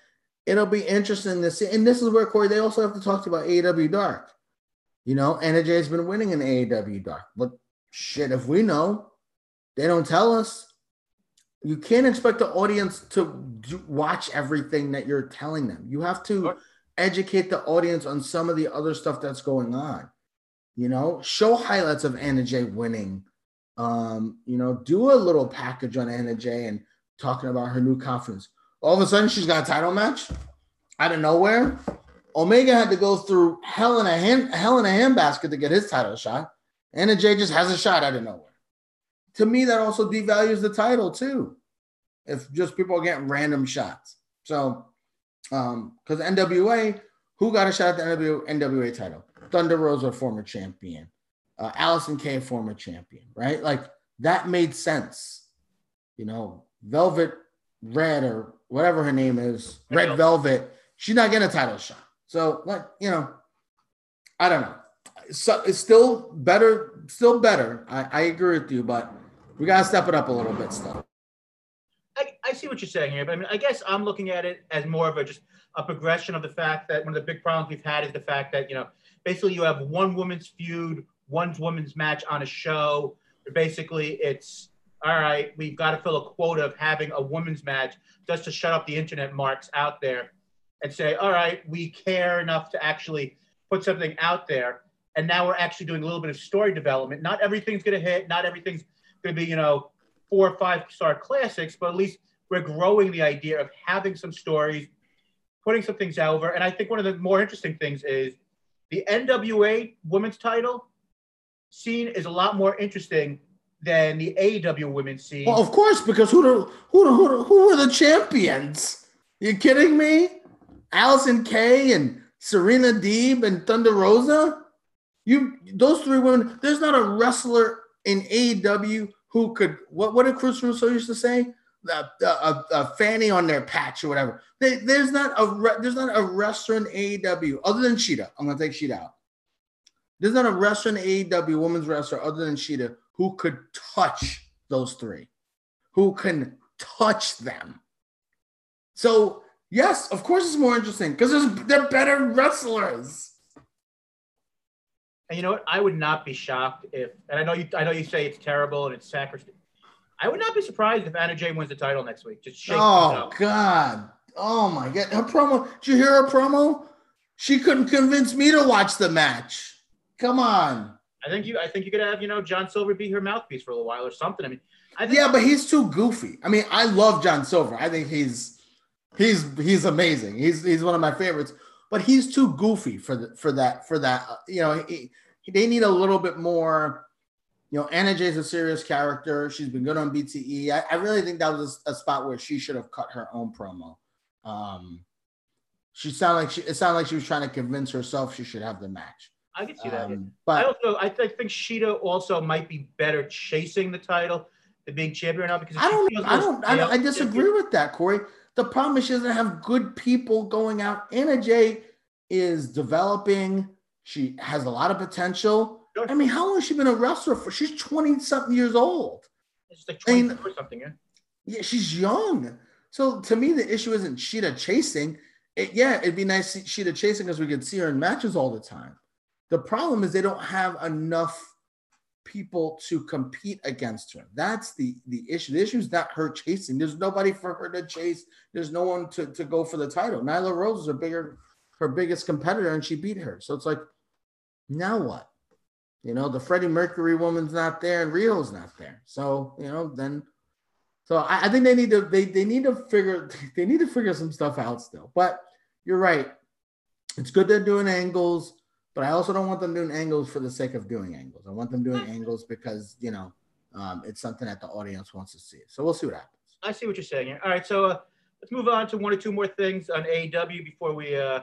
it'll be interesting to see. And this is where Corey, they also have to talk to you about AEW Dark. You know, Anna Jay's been winning in AEW Dark. But shit, if we know, they don't tell us. You can't expect the audience to do, watch everything that you're telling them. You have to Sure. educate the audience on some of the other stuff that's going on. You know, show highlights of Anna Jay winning. Um, you know, do a little package on Anna Jay and talking about her new confidence. All of a sudden, she's got a title match out of nowhere. Omega had to go through hell in a hand, hell in a handbasket to get his title shot. Anna Jay just has a shot out of nowhere. To me, that also devalues the title too. If just people are getting random shots. So, um, because NWA, who got a shot at the NWA, NWA title? Thunder Rosa, former champion. Uh, Allysin Kay, former champion, right? Like that made sense. You know, Velvet Red or whatever her name is, Red Red Velvet, she's not getting a title shot. So, like, you know, I don't know. So it's still better, still better. I, I agree with you, but we gotta step it up a little bit still. I, I see what you're saying here, but I mean, I guess I'm looking at it as more of a just a progression of the fact that one of the big problems we've had is the fact that you know basically you have one woman's feud, one woman's match on a show. Basically, it's all right. We've got to fill a quota of having a women's match just to shut up the internet marks out there and say, all right, we care enough to actually put something out there. And now we're actually doing a little bit of story development. Not everything's going to hit. Not everything's to be, you know, four or five star classics, but at least we're growing the idea of having some stories, putting some things over. And I think one of the more interesting things is the NWA women's title scene is a lot more interesting than the AEW women's scene. Well, of course, because who the who the, who who were the champions? You kidding me? Allysin Kay and Serena Deeb and Thunder Rosa. You those three women. There's not a wrestler in AEW who could. What what did Chris Russo used to say? A, a, a fanny on their patch or whatever. They, there's not a re- there's not a wrestler in AEW other than Shida. I'm gonna take Shida out. There's not a wrestler in AEW, women's wrestler other than Shida, who could touch those three, who can touch them. So yes, of course, it's more interesting because they're better wrestlers. And you know what? I would not be shocked if, and I know you, I know you say it's terrible and it's sacrosanct. I would not be surprised if Anna Jay wins the title next week. Just shake Oh. God! Oh my God! Her promo. Did you hear her promo? She couldn't convince me to watch the match. Come on. I think you, I think you could have, you know, John Silver be her mouthpiece for a little while or something. I mean, I think Yeah, but he's too goofy. I mean, I love John Silver. I think he's he's he's amazing. He's he's one of my favorites. But he's too goofy for the, for that for that. uh, You know, he, he- they need a little bit more. You know, Anna Jay's a serious character. She's been good on BTE. I, I really think that was a, a spot where she should have cut her own promo. Um, she sounded like she it sounded like she was trying to convince herself she should have the match. I can see that. Um, I also, I, th- I think Shida also might be better chasing the title than being champion now because I don't, I don't, I, don't- I disagree with that, Corey. The problem is she doesn't have good people going out. Anna Jay is developing. She has a lot of potential. Sure. I mean, how long has she been a wrestler for? She's 20 something years old. It's like I mean- 24 or something. Yeah. Yeah, she's young. So to me, the issue isn't Shida chasing. It, yeah, it'd be nice to see Shida chasing because we could see her in matches all the time. The problem is they don't have enough people to compete against her. That's the the issue. The issue is not her chasing. There's nobody for her to chase. There's no one to, to go for the title. Nyla Rose is her bigger her biggest competitor, and she beat her. So it's like, now what? You know, the Freddie Mercury woman's not there, and Riho's not there. So you know, then so I, I think they need to they, they need to figure they need to figure some stuff out still. But you're right. It's good they're doing angles, but I also don't want them doing angles for the sake of doing angles. I want them doing angles because you know um, it's something that the audience wants to see. So we'll see what happens. I see what you're saying. All right, so uh, let's move on to one or two more things on AEW before we uh,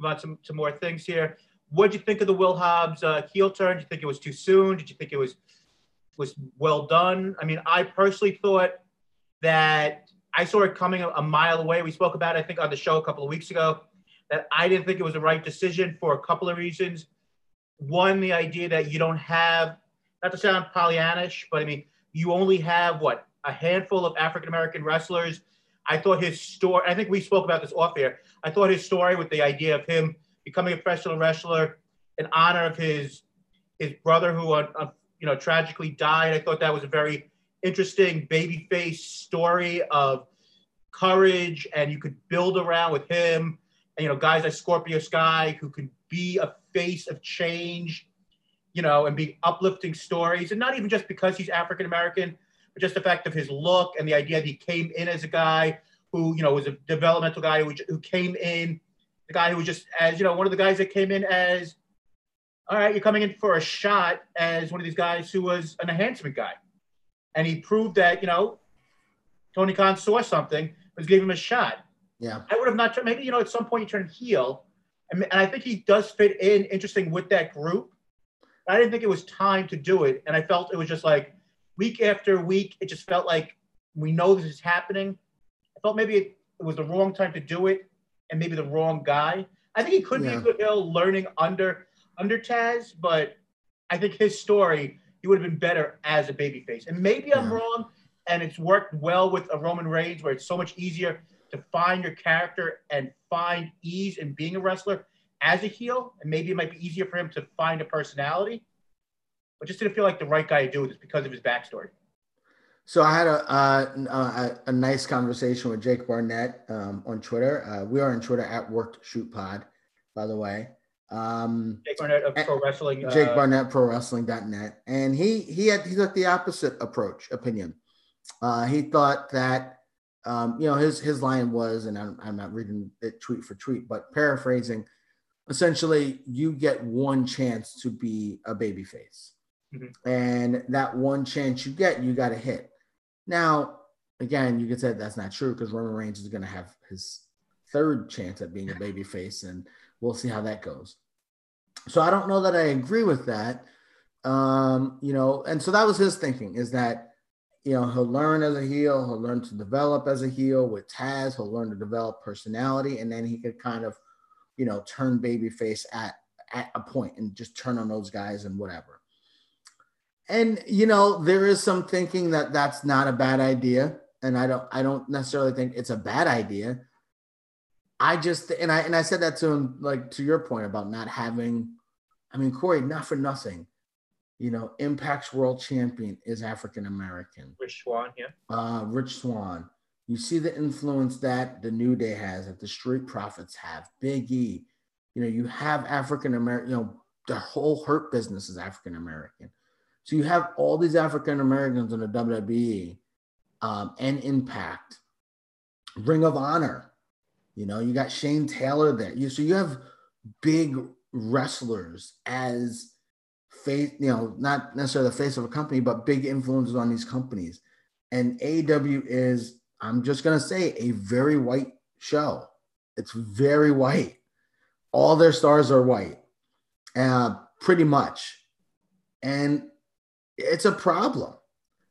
move on to, to more things here. What did you think of the Will Hobbs uh, heel turn? Did you think it was too soon? Did you think it was was well done? I mean, I personally thought that I saw it coming a, a mile away. We spoke about it, I think, on the show a couple of weeks ago. That I didn't think it was the right decision for a couple of reasons. One, the idea that you don't have, not to sound Pollyannish, but I mean, you only have what a handful of African American wrestlers. I thought his story. I think we spoke about this off air. I thought his story with the idea of him becoming a professional wrestler in honor of his his brother who uh, uh, you know tragically died. I thought that was a very interesting babyface story of courage, and you could build around with him. You know, guys like Scorpio Sky who could be a face of change, you know, and be uplifting stories, and not even just because he's African American, but just the fact of his look and the idea that he came in as a guy who, you know, was a developmental guy who, who came in, the guy who was just as, you know, one of the guys that came in as, all right, you're coming in for a shot as one of these guys who was an enhancement guy. And he proved that, you know, Tony Khan saw something, was gave him a shot. Yeah. I would have not, maybe, you know, at some point you turn heel. And, and I think he does fit in interesting with that group. But I didn't think it was time to do it. And I felt it was just like week after week, it just felt like we know this is happening. I felt maybe it, it was the wrong time to do it and maybe the wrong guy. I think he could be a good heel learning under under Taz, but I think his story, he would have been better as a babyface. And maybe I'm Yeah. wrong, and it's worked well with a Roman Reigns, where it's so much easier to find your character and find ease in being a wrestler as a heel. And maybe it might be easier for him to find a personality. But just didn't feel like the right guy to do this because of his backstory. So I had a uh, a, a nice conversation with Jake Barnett um, on Twitter. Uh, we are on Twitter at Worked Shoot Pod, by the way. Um, Jake Barnett of Pro Wrestling. uh, Jake Barnett, ProWrestling.net, and he he had he took the opposite approach opinion. Uh, he thought that um, you know his his line was, and I'm, I'm not reading it tweet for tweet, but paraphrasing, essentially, you get one chance to be a babyface, Mhm. and that one chance you get, you got to hit. Now, again, you could say that's not true because Roman Reigns is going to have his third chance at being a babyface, and we'll see how that goes. So I don't know that I agree with that. Um, you know, and so that was his thinking is that, you know, he'll learn as a heel, he'll learn to develop as a heel with Taz, he'll learn to develop personality, and then he could kind of, you know, turn babyface at at a point and just turn on those guys and whatever. And you know, there is some thinking that that's not a bad idea, and I don't I don't necessarily think it's a bad idea. I just and I and I said that to him like to your point about not having I mean, Corey, not for nothing. You know, Impact's world champion is African American. Rich Swann, yeah. Uh, Rich Swann. You see the influence that the New Day has, that the Street Profits have, Big E. You know, you have African American, you know, the whole hurt business is African American. So you have all these African Americans in the WWE um, and Impact, Ring of Honor. You know, you got Shane Taylor there. You so you have big wrestlers as face, you know, not necessarily the face of a company, but big influences on these companies. And AW is, I'm just gonna say, a very white show. It's very white. All their stars are white, uh, pretty much. And it's a problem.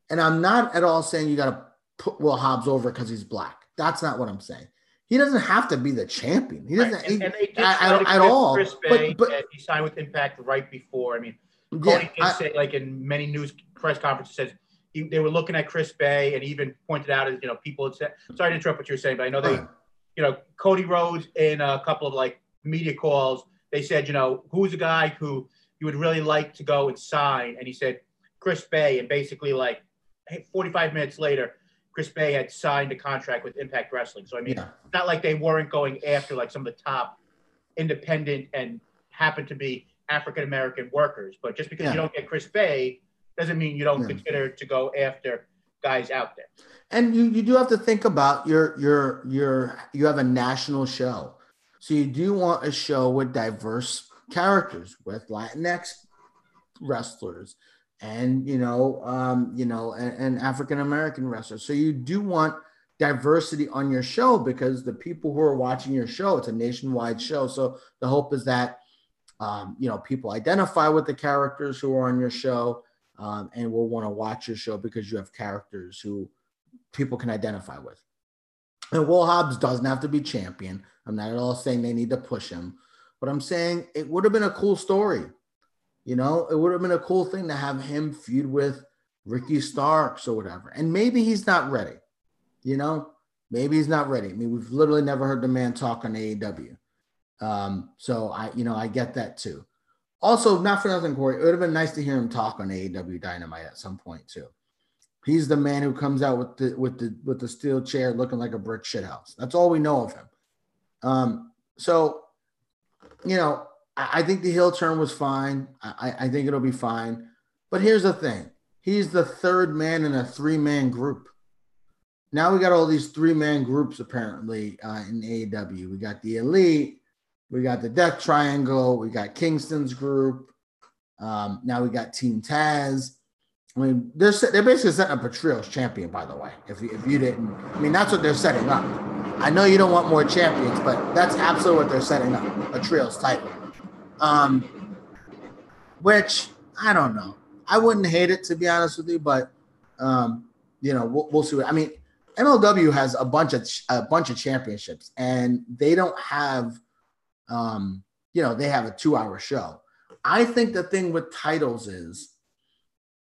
And I'm not at all saying you got to put Will Hobbs over because he's black. That's not what I'm saying. He doesn't have to be the champion. He doesn't Right, and, he- and they did at, at- all. Chris Bey, but- and he signed with Impact right before. I mean, Cody did I- say, like in many news press conferences, says he, they were looking at Chris Bey, and even pointed out, as you know, people had said. Sorry to interrupt what you were saying, but I know they, you know, Cody Rhodes in a couple of like media calls, they said, you know, who's a guy who you would really like to go and sign, and he said Chris Bey, and basically like hey, 45 minutes later. Chris Bey had signed a contract with Impact Wrestling. So I mean, yeah. not like they weren't going after like some of the top independent and happened to be African American workers. But just because Yeah. you don't get Chris Bey doesn't mean you don't Yeah. consider to go after guys out there. and you you do have to think about your your your you have a national show so you do want a show with diverse characters with latinx wrestlers and you know um you know and, and african american wrestlers so you do want diversity on your show because the people who are watching your show it's a nationwide show so the hope is that um, you know people identify with the characters who are on your show um, and will want to watch your show because you have characters who people can identify with. And Will Hobbs doesn't have to be champion. I'm not at all saying they need to push him, but I'm saying it would have been a cool story. You know, it would have been a cool thing to have him feud with Ricky Starks or whatever. And maybe he's not ready. You know, maybe he's not ready. I mean, we've literally never heard the man talk on AEW. Um, so I, you know, I get that too. Also, not for nothing, Corey, it would have been nice to hear him talk on AEW Dynamite at some point too. He's the man who comes out with the with the with the steel chair looking like a brick shithouse. That's all we know of him. Um, so you know, I, I think the heel turn was fine. I, I think it'll be fine. But here's the thing: he's the third man in a three man group. Now we got all these three man groups apparently uh, in AEW. We got the Elite, we got the Death Triangle, we got Kingston's group. Um, now we got Team Taz. I mean, they're they're basically setting up a trios champion, by the way. If you, if you didn't, I mean, that's what they're setting up. I know you don't want more champions, but that's absolutely what they're setting up a trios title. Um, which I don't know. I wouldn't hate it to be honest with you, but um, you know, we'll, we'll see. What, I mean, MLW has a bunch of a bunch of championships, and they don't have, um, you know, they have a two-hour show. I think the thing with titles is,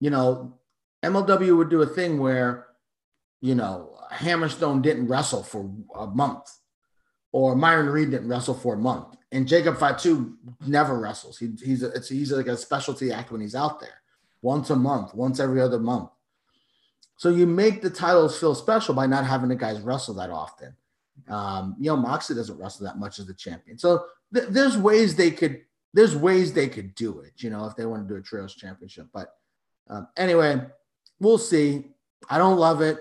you know, MLW would do a thing where, you know, Hammerstone didn't wrestle for a month, or Myron Reed didn't wrestle for a month, and Jacob Fatu never wrestles. He, he's a, it's he's like a specialty act when he's out there, once a month, once every other month. So you make the titles feel special by not having the guys wrestle that often. Um, you know, Moxley doesn't wrestle that much as the champion. So th- there's ways they could there's ways they could do it, you know, if they want to do a trios championship. But um, anyway, we'll see. I don't love it,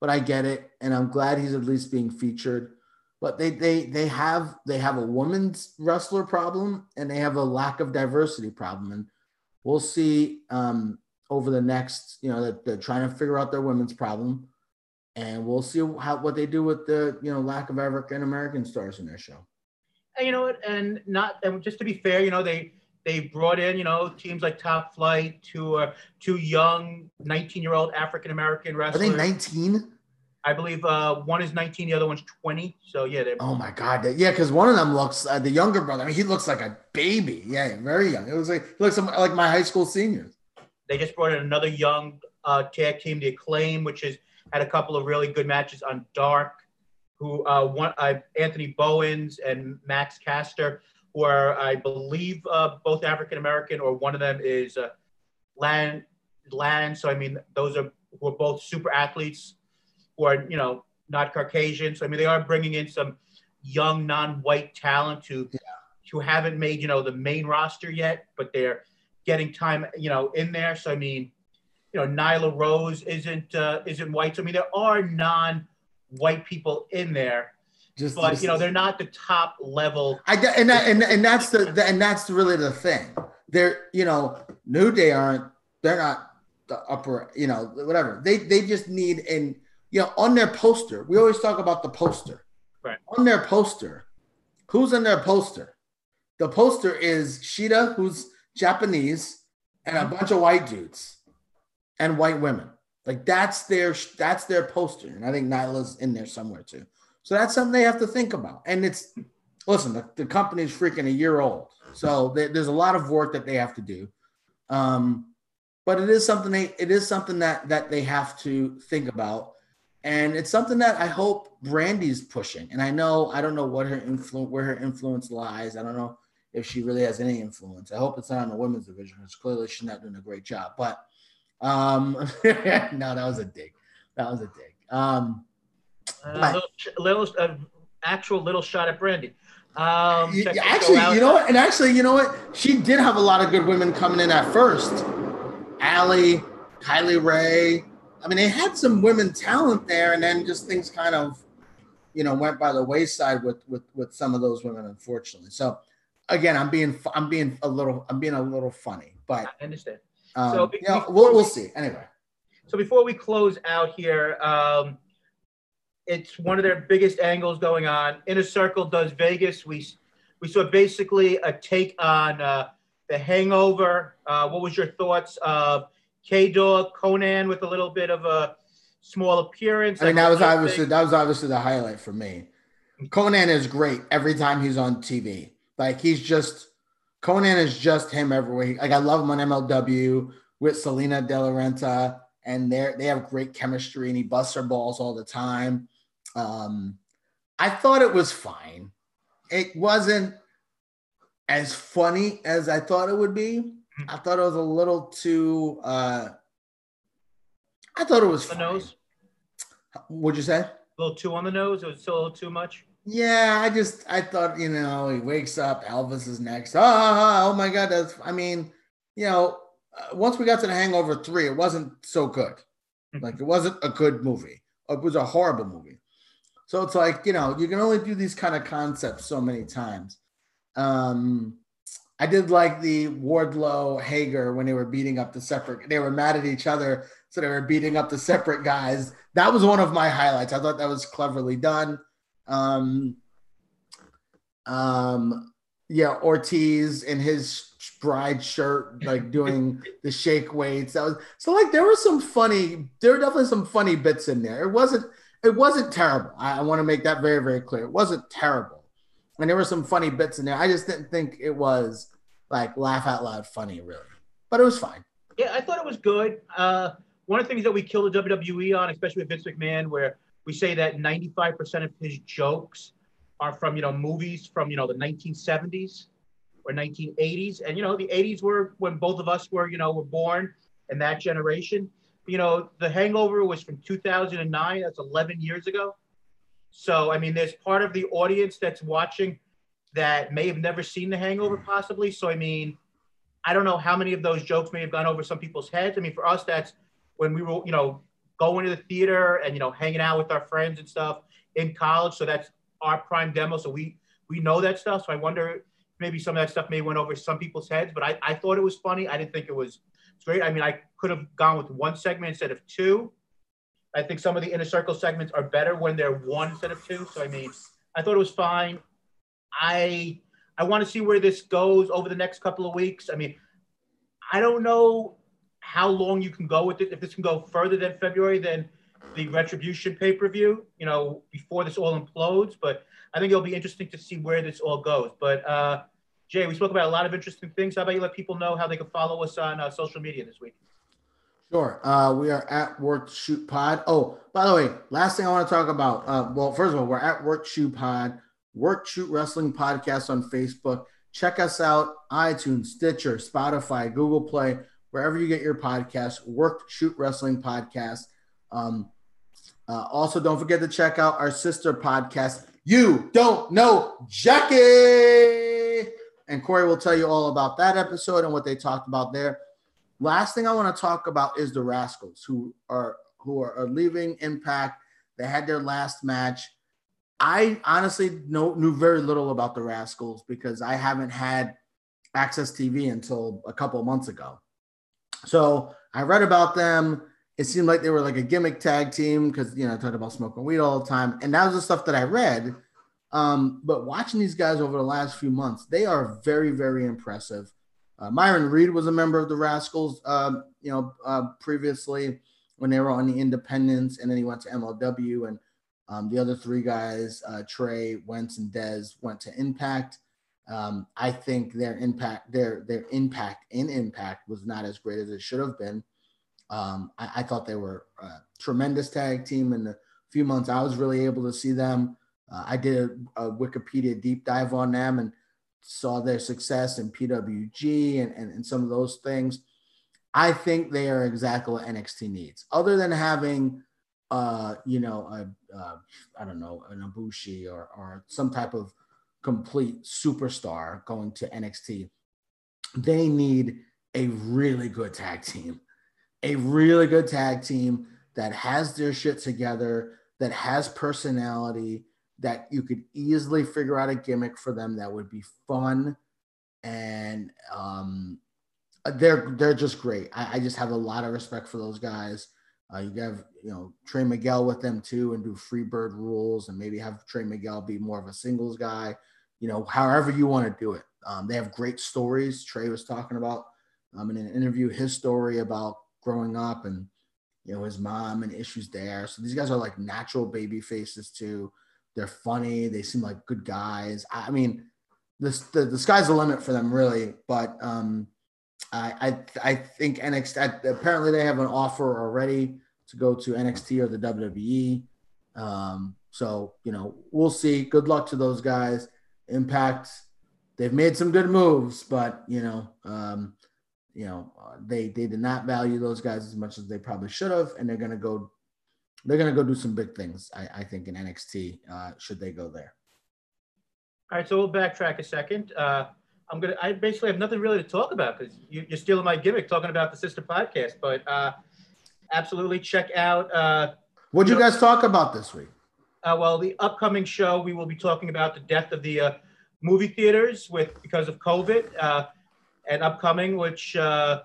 but I get it, and I'm glad he's at least being featured. But they they they have they have a women's wrestler problem, and they have a lack of diversity problem, and we'll see um, over the next. You know, they're, they're trying to figure out their women's problem, and we'll see how what they do with the you know lack of African American stars in their show. And you know what? And not and just to be fair, you know they they brought in you know teams like Top Flight, two uh, two young 19 year old African American wrestlers. Are they 19? I believe uh, one is 19, the other one's 20. So yeah, they're Oh my god, yeah, because one of them looks uh, the younger brother. I mean, he looks like a baby. Yeah, very young. It was like he looks like my high school seniors. they just brought in another young uh, tag team, the Acclaim, which has had a couple of really good matches on Dark. Who uh, one uh, Anthony Bowens and Max Caster who are, I believe, uh, both African American, or one of them is uh, Land Land. So I mean, those are who are both super athletes who are you know not Caucasian. So I mean, they are bringing in some young non-white talent who Yeah. who haven't made you know the main roster yet, but they're getting time you know in there. So I mean, you know, Nyla Rose isn't uh, isn't white. So I mean, there are non-white people in there, Just, but just- you know, they're not the top level. I and that, and and that's the, the and that's really the thing. They're you know New Day aren't they're not the upper you know whatever they they just need and you know on their poster we always talk about the poster Right. on their poster who's on their poster the poster is Shida who's Japanese and a bunch of white dudes and white women like that's their that's their poster and I think Nyla's in there somewhere too so that's something they have to think about and it's listen, the, the company's freaking a year old, so there- there's a lot of work that they have to do. Um, but it is something they it is something that that they have to think about, and it's something that I hope Brandi's pushing. And I know I don't know what her influence where her influence lies. I don't know if she really has any influence. I hope it's not on the women's division because clearly she's not doing a great job. But um, no, that was a dig. That was a dig. Um, Uh, little, little uh, actual little shot at Brandi. Um, Y- check the show actually, you know what? And actually, you know what? She did have a lot of good women coming in at first. Allie, Kylie Rae. I mean, they had some women talent there, and then just things kind of, you know, went by the wayside with with with some of those women, unfortunately. So, again, I'm being I'm being a little I'm being a little funny, but I understand. Um, So, be- before we'll we'll see. Anyway, So before we close out here, um, it's one of their biggest angles going on. Inner Circle does Vegas. We we saw basically a take on uh, the Hangover. Uh, what was your thoughts of K Dog Konnan with a little bit of a small appearance? I mean, that was obviously that was obviously the highlight for me. Konnan is great every time he's on TV. Like he's just Konnan is just him everywhere. He- Like I love him on MLW with Salina De La Renta, and they they have great chemistry, and he busts her balls all the time. Um, I thought it was fine. It wasn't as funny as I thought it would be. I thought it was a little too. Uh, I thought it was the fine. nose, What'd you say? a little too on the nose. It was still a little too much. Yeah, I just I thought you know he wakes up, Elvis is next. Oh, oh my God, that's I mean, you know, uh, once we got to the Hangover three, it wasn't so good. Like it wasn't a good movie. It was a horrible movie. So it's like you know you can only do these kind of concepts so many times. Um, I did like the Wardlow Hager when they were beating up the separate. They were mad at each other, so they were beating up the separate guys. That was one of my highlights. I thought that was cleverly done. Um, um, yeah, Ortiz in his bride shirt, like doing the shake weights. That was so like there were some funny. There were definitely some funny bits in there. It wasn't. It wasn't terrible. I, I want to make that very very clear. It wasn't terrible, and there were some funny bits in there. I just didn't think it was like laugh out loud funny really, but it was fine. Yeah, I thought it was good. Uh, one of the things that we killed the WWE on, especially with Vince McMahon, where we say that 95% of his jokes are from, you know, movies from, you know, the 1970s or 1980s. And, you know, the 80s were when both of us were, you know, were born in that generation. You know, The Hangover was from 2009. That's 11 years ago. So, I mean, there's part of the audience that's watching that may have never seen The Hangover, possibly. So, I mean, I don't know how many of those jokes may have gone over some people's heads. I mean, for us, that's when we were, you know, going to the theater and you know hanging out with our friends and stuff in college. So that's our prime demo. So we we know that stuff. So I wonder maybe some of that stuff may went over some people's heads. But I, I thought it was funny. I didn't think it was great. I mean, I could have gone with one segment instead of two. I think some of the inner circle segments are better when they're one instead of two. So I mean, I thought it was fine. I I want to see where this goes over the next couple of weeks. I mean, I don't know how long you can go with it. If this can go further than February, then the Retribution pay per view, you know, before this all implodes. But I think it'll be interesting to see where this all goes. But uh, Jay, we spoke about a lot of interesting things. How about you let people know how they can follow us on uh, social media this week? Sure. Uh, we are at Work Shoot Pod. Oh, by the way, last thing I want to talk about. Uh, well, first of all, we're at Work Shoot Pod, Work Shoot Wrestling Podcast on Facebook. Check us out iTunes, Stitcher, Spotify, Google Play, wherever you get your podcast. Work Shoot Wrestling Podcast. Um, uh, also, don't forget to check out our sister podcast, You Don't Know Jackie. And Corey will tell you all about that episode and what they talked about there. Last thing I want to talk about is the Rascalz, who are who are, are leaving Impact. They had their last match. I honestly know, knew very little about the Rascalz because I haven't had AXS TV until a couple months ago. So I read about them. It seemed like they were like a gimmick tag team because you know I talked about smoking weed all the time, and that was the stuff that I read. Um, but watching these guys over the last few months, they are very, very impressive. Uh, Myron Reed was a member of the Rascalz, uh, you know, uh, previously when they were on the Independents, and then he went to MLW, and um, the other three guys, uh, Trey, Wentz, and Dez, went to Impact. Um, I think their impact, their their impact in Impact was not as great as it should have been. Um, I, I, thought they were a tremendous tag team in the few months I was really able to see them. Uh, I did a, a, Wikipedia deep dive on them and saw their success in PWG and, and, and some of those things. I think they are exactly what NXT needs. Other than having, uh, you know, a, I don't know, an Ibushi or, or some type of complete superstar going to NXT, they need a really good tag team, a really good tag team that has their shit together, that has personality, that you could easily figure out a gimmick for them that would be fun and um, they're they're just great. I, I, just have a lot of respect for those guys. Uh, you have you know Trey Miguel with them too, and do Freebird rules, and maybe have Trey Miguel be more of a singles guy. You know, however you want to do it. Um, they have great stories. Trey was talking about um, in an interview his story about growing up and you know his mom and issues there. So these guys are like natural baby faces too. They're funny. They seem like good guys. I, mean, this the, the sky's the limit for them really. But um, I, I, I think NXT apparently they have an offer already to go to NXT or the WWE. Um, so you know we'll see. Good luck to those guys. Impact, they've made some good moves, but you know, um, you know they they did not value those guys as much as they probably should have, and they're gonna go they're gonna go do some big things. I, I think in NXT uh, should they go there. All right, so we'll backtrack a second. Uh, I'm gonna. I basically have nothing really to talk about because you, are stealing my gimmick talking about the sister podcast. But uh, absolutely check out. Uh, What'd you, you know, guys talk about this week? Uh, well, the upcoming show we will be talking about the death of the uh, movie theaters with because of COVID, uh, and upcoming, which uh,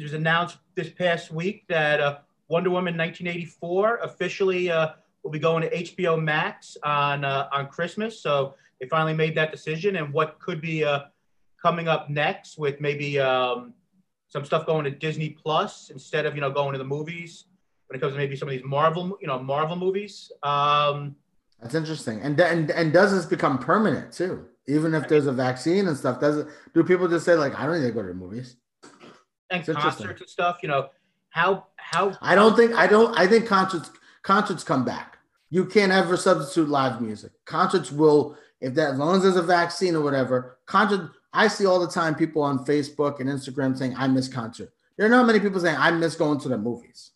was announced this past week that uh, Wonder Woman 1984 officially uh, will be going to HBO Max on on Christmas. So they finally made that decision, and what could be coming up next with maybe um, some stuff going to Disney Plus instead of you know going to the movies when it comes to maybe some of these Marvel you know Marvel movies. Um, That's interesting, and and and does this become permanent too? Even if there's a vaccine and stuff, does it? Do people just say like, I don't need to go to the movies? And it's concerts and stuff, you know, how how I don't think I don't I think concerts concerts come back. You can't ever substitute live music. Concerts will if that as long as there's a vaccine or whatever, concert I see all the time people on Facebook and Instagram saying I miss concert. There are not many people saying I miss going to the movies.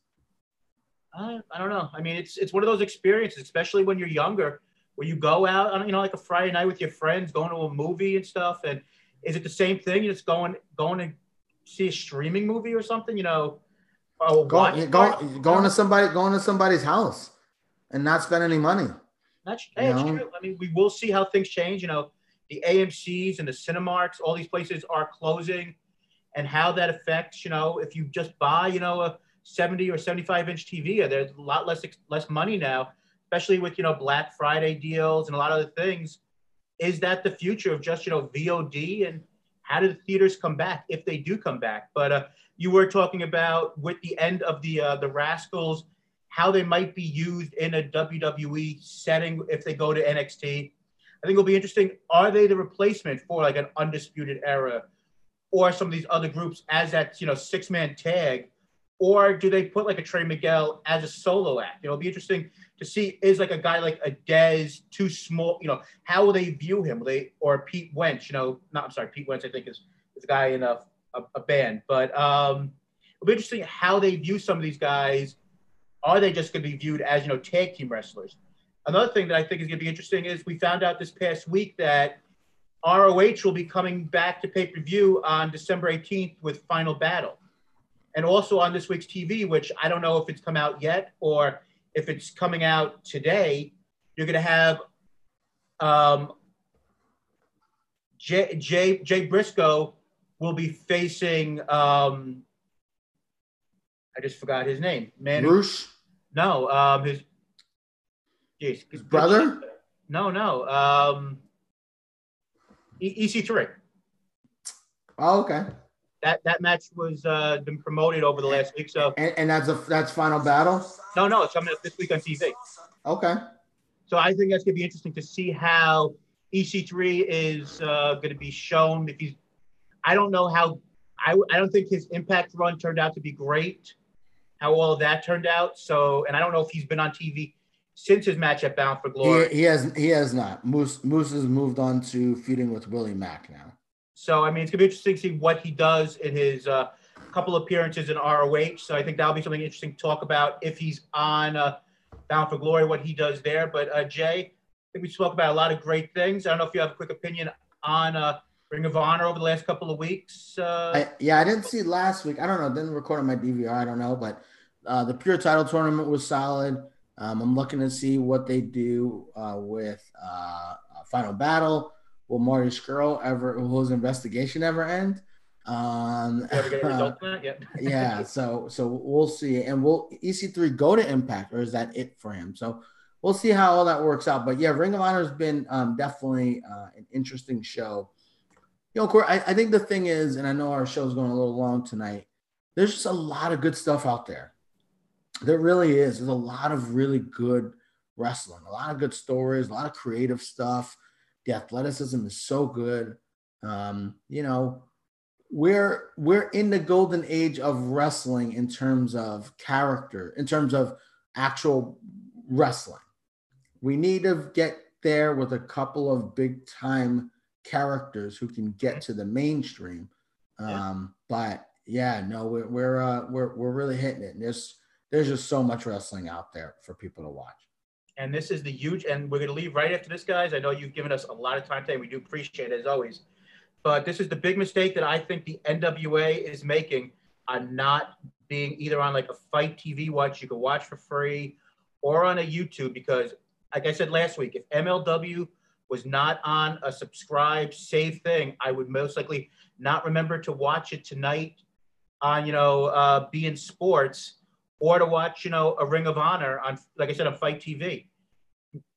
I, I don't know. I mean, it's it's one of those experiences, especially when you're younger, where you go out on you know like a Friday night with your friends, going to a movie and stuff. And is it the same thing? You're just going going to see a streaming movie or something? You know, oh, go, go, going to somebody going to somebody's house and not spend any money. That's hey, true. I mean, we will see how things change. You know, the AMC's and the Cinemarks, all these places are closing, and how that affects. You know, if you just buy, you know, a 70 or 75 inch TV, there's a lot less less money now, especially with you know Black Friday deals and a lot of other things. Is that the future of just you know VOD and how do the theaters come back if they do come back? But uh, you were talking about with the end of the uh, the Rascalz, how they might be used in a WWE setting if they go to NXT. I think it'll be interesting. Are they the replacement for like an undisputed era, or some of these other groups as that you know six man tag or do they put like a Trey Miguel as a solo act? You know, It'll be interesting to see is like a guy like a Dez too small? You know, how will they view him? Will they or Pete Wentz? You know, not I'm sorry, Pete Wentz. I think is is a guy in a a, a band, but um, it'll be interesting how they view some of these guys. Are they just going to be viewed as you know tag team wrestlers? Another thing that I think is going to be interesting is we found out this past week that ROH will be coming back to pay per view on December 18th with Final Battle. And also on this week's TV, which I don't know if it's come out yet or if it's coming out today, you're going to have um, Jay, Jay, Jay Briscoe will be facing, um, I just forgot his name. Man, Roosh, no, um, his, geez, his brother. No, no. Um, E- EC3. Oh, okay. That that match was uh, been promoted over the last week. So And, and that's a that's final battle. no, no, it's coming up this week on TV. Okay. So I think that's gonna be interesting to see how EC3 is uh, gonna be shown. If he's, I don't know how. I, I don't think his Impact run turned out to be great. How all of that turned out. So, and I don't know if he's been on TV since his match at Bound for Glory. He, he has he has not. Moose Moose has moved on to feuding with Willie Mack now. So I mean, it's gonna be interesting to see what he does in his uh, couple appearances in ROH. So I think that'll be something interesting to talk about if he's on uh, Bound for Glory, what he does there. But uh, Jay, I think we spoke about a lot of great things. I don't know if you have a quick opinion on uh, Ring of Honor over the last couple of weeks. Uh, I, yeah, I didn't see last week. I don't know. Didn't record on my DVR. I don't know, but uh, the pure title tournament was solid. Um, I'm looking to see what they do uh, with uh, Final Battle. Will Marty Scurll ever will his investigation ever end? Um, you ever get a result from that yet? yeah, so so we'll see. And will EC3 go to Impact, or is that it for him? So we'll see how all that works out. But yeah, Ring of Honor has been um, definitely uh, an interesting show. You know, Corey, I, I think the thing is, and I know our show's going a little long tonight. There's just a lot of good stuff out there. There really is. There's a lot of really good wrestling, a lot of good stories, a lot of creative stuff. The athleticism is so good. Um, you know, we're we're in the golden age of wrestling in terms of character, in terms of actual wrestling. We need to get there with a couple of big time characters who can get to the mainstream. Um, but yeah, no, we're we're uh, we're we're really hitting it. And there's there's just so much wrestling out there for people to watch. And this is the huge, and we're going to leave right after this, guys. I know you've given us a lot of time today. We do appreciate it as always. But this is the big mistake that I think the NWA is making on not being either on like a FITE TV watch you can watch for free or on a YouTube because, like I said last week, if MLW was not on a subscribe save thing, I would most likely not remember to watch it tonight on you know uh, beIN Sports or to watch you know a Ring of Honor on like I said on FITE TV.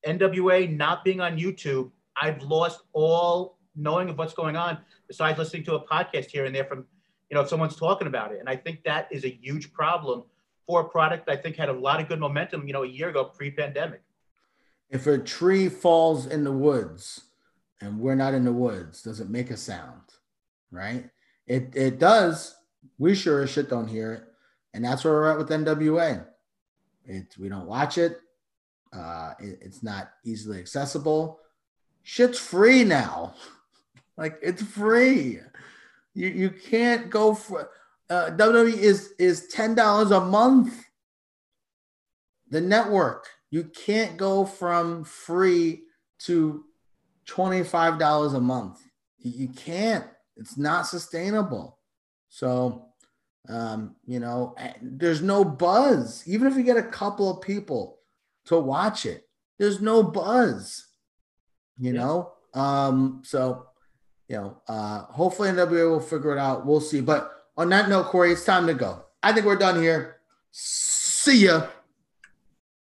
NWA not being on YouTube, I've lost all knowing of what's going on besides listening to a podcast here and there from you know if someone's talking about it and i think that is a huge problem for a product i think had a lot of good momentum you know a year ago pre-pandemic If a tree falls in the woods and we're not in the woods, does it make a sound? Right? It it does. We sure as shit don't hear it. And that's where we're at with NWA. It we don't watch it. Uh, it- it's not easily accessible. Shit's free now. like it's free. You you can't go for uh, WWE is is ten dollars a month. The network you can't go from free to twenty five dollars a month. You you can't. It's not sustainable. So um, you know, there's no buzz. Even if you get a couple of people to watch it, there's no buzz. You Yeah. know, um, so you know, uh, hopefully NWA will figure it out. We'll see. But on that note, Corey, it's time to go. I think we're done here. See ya.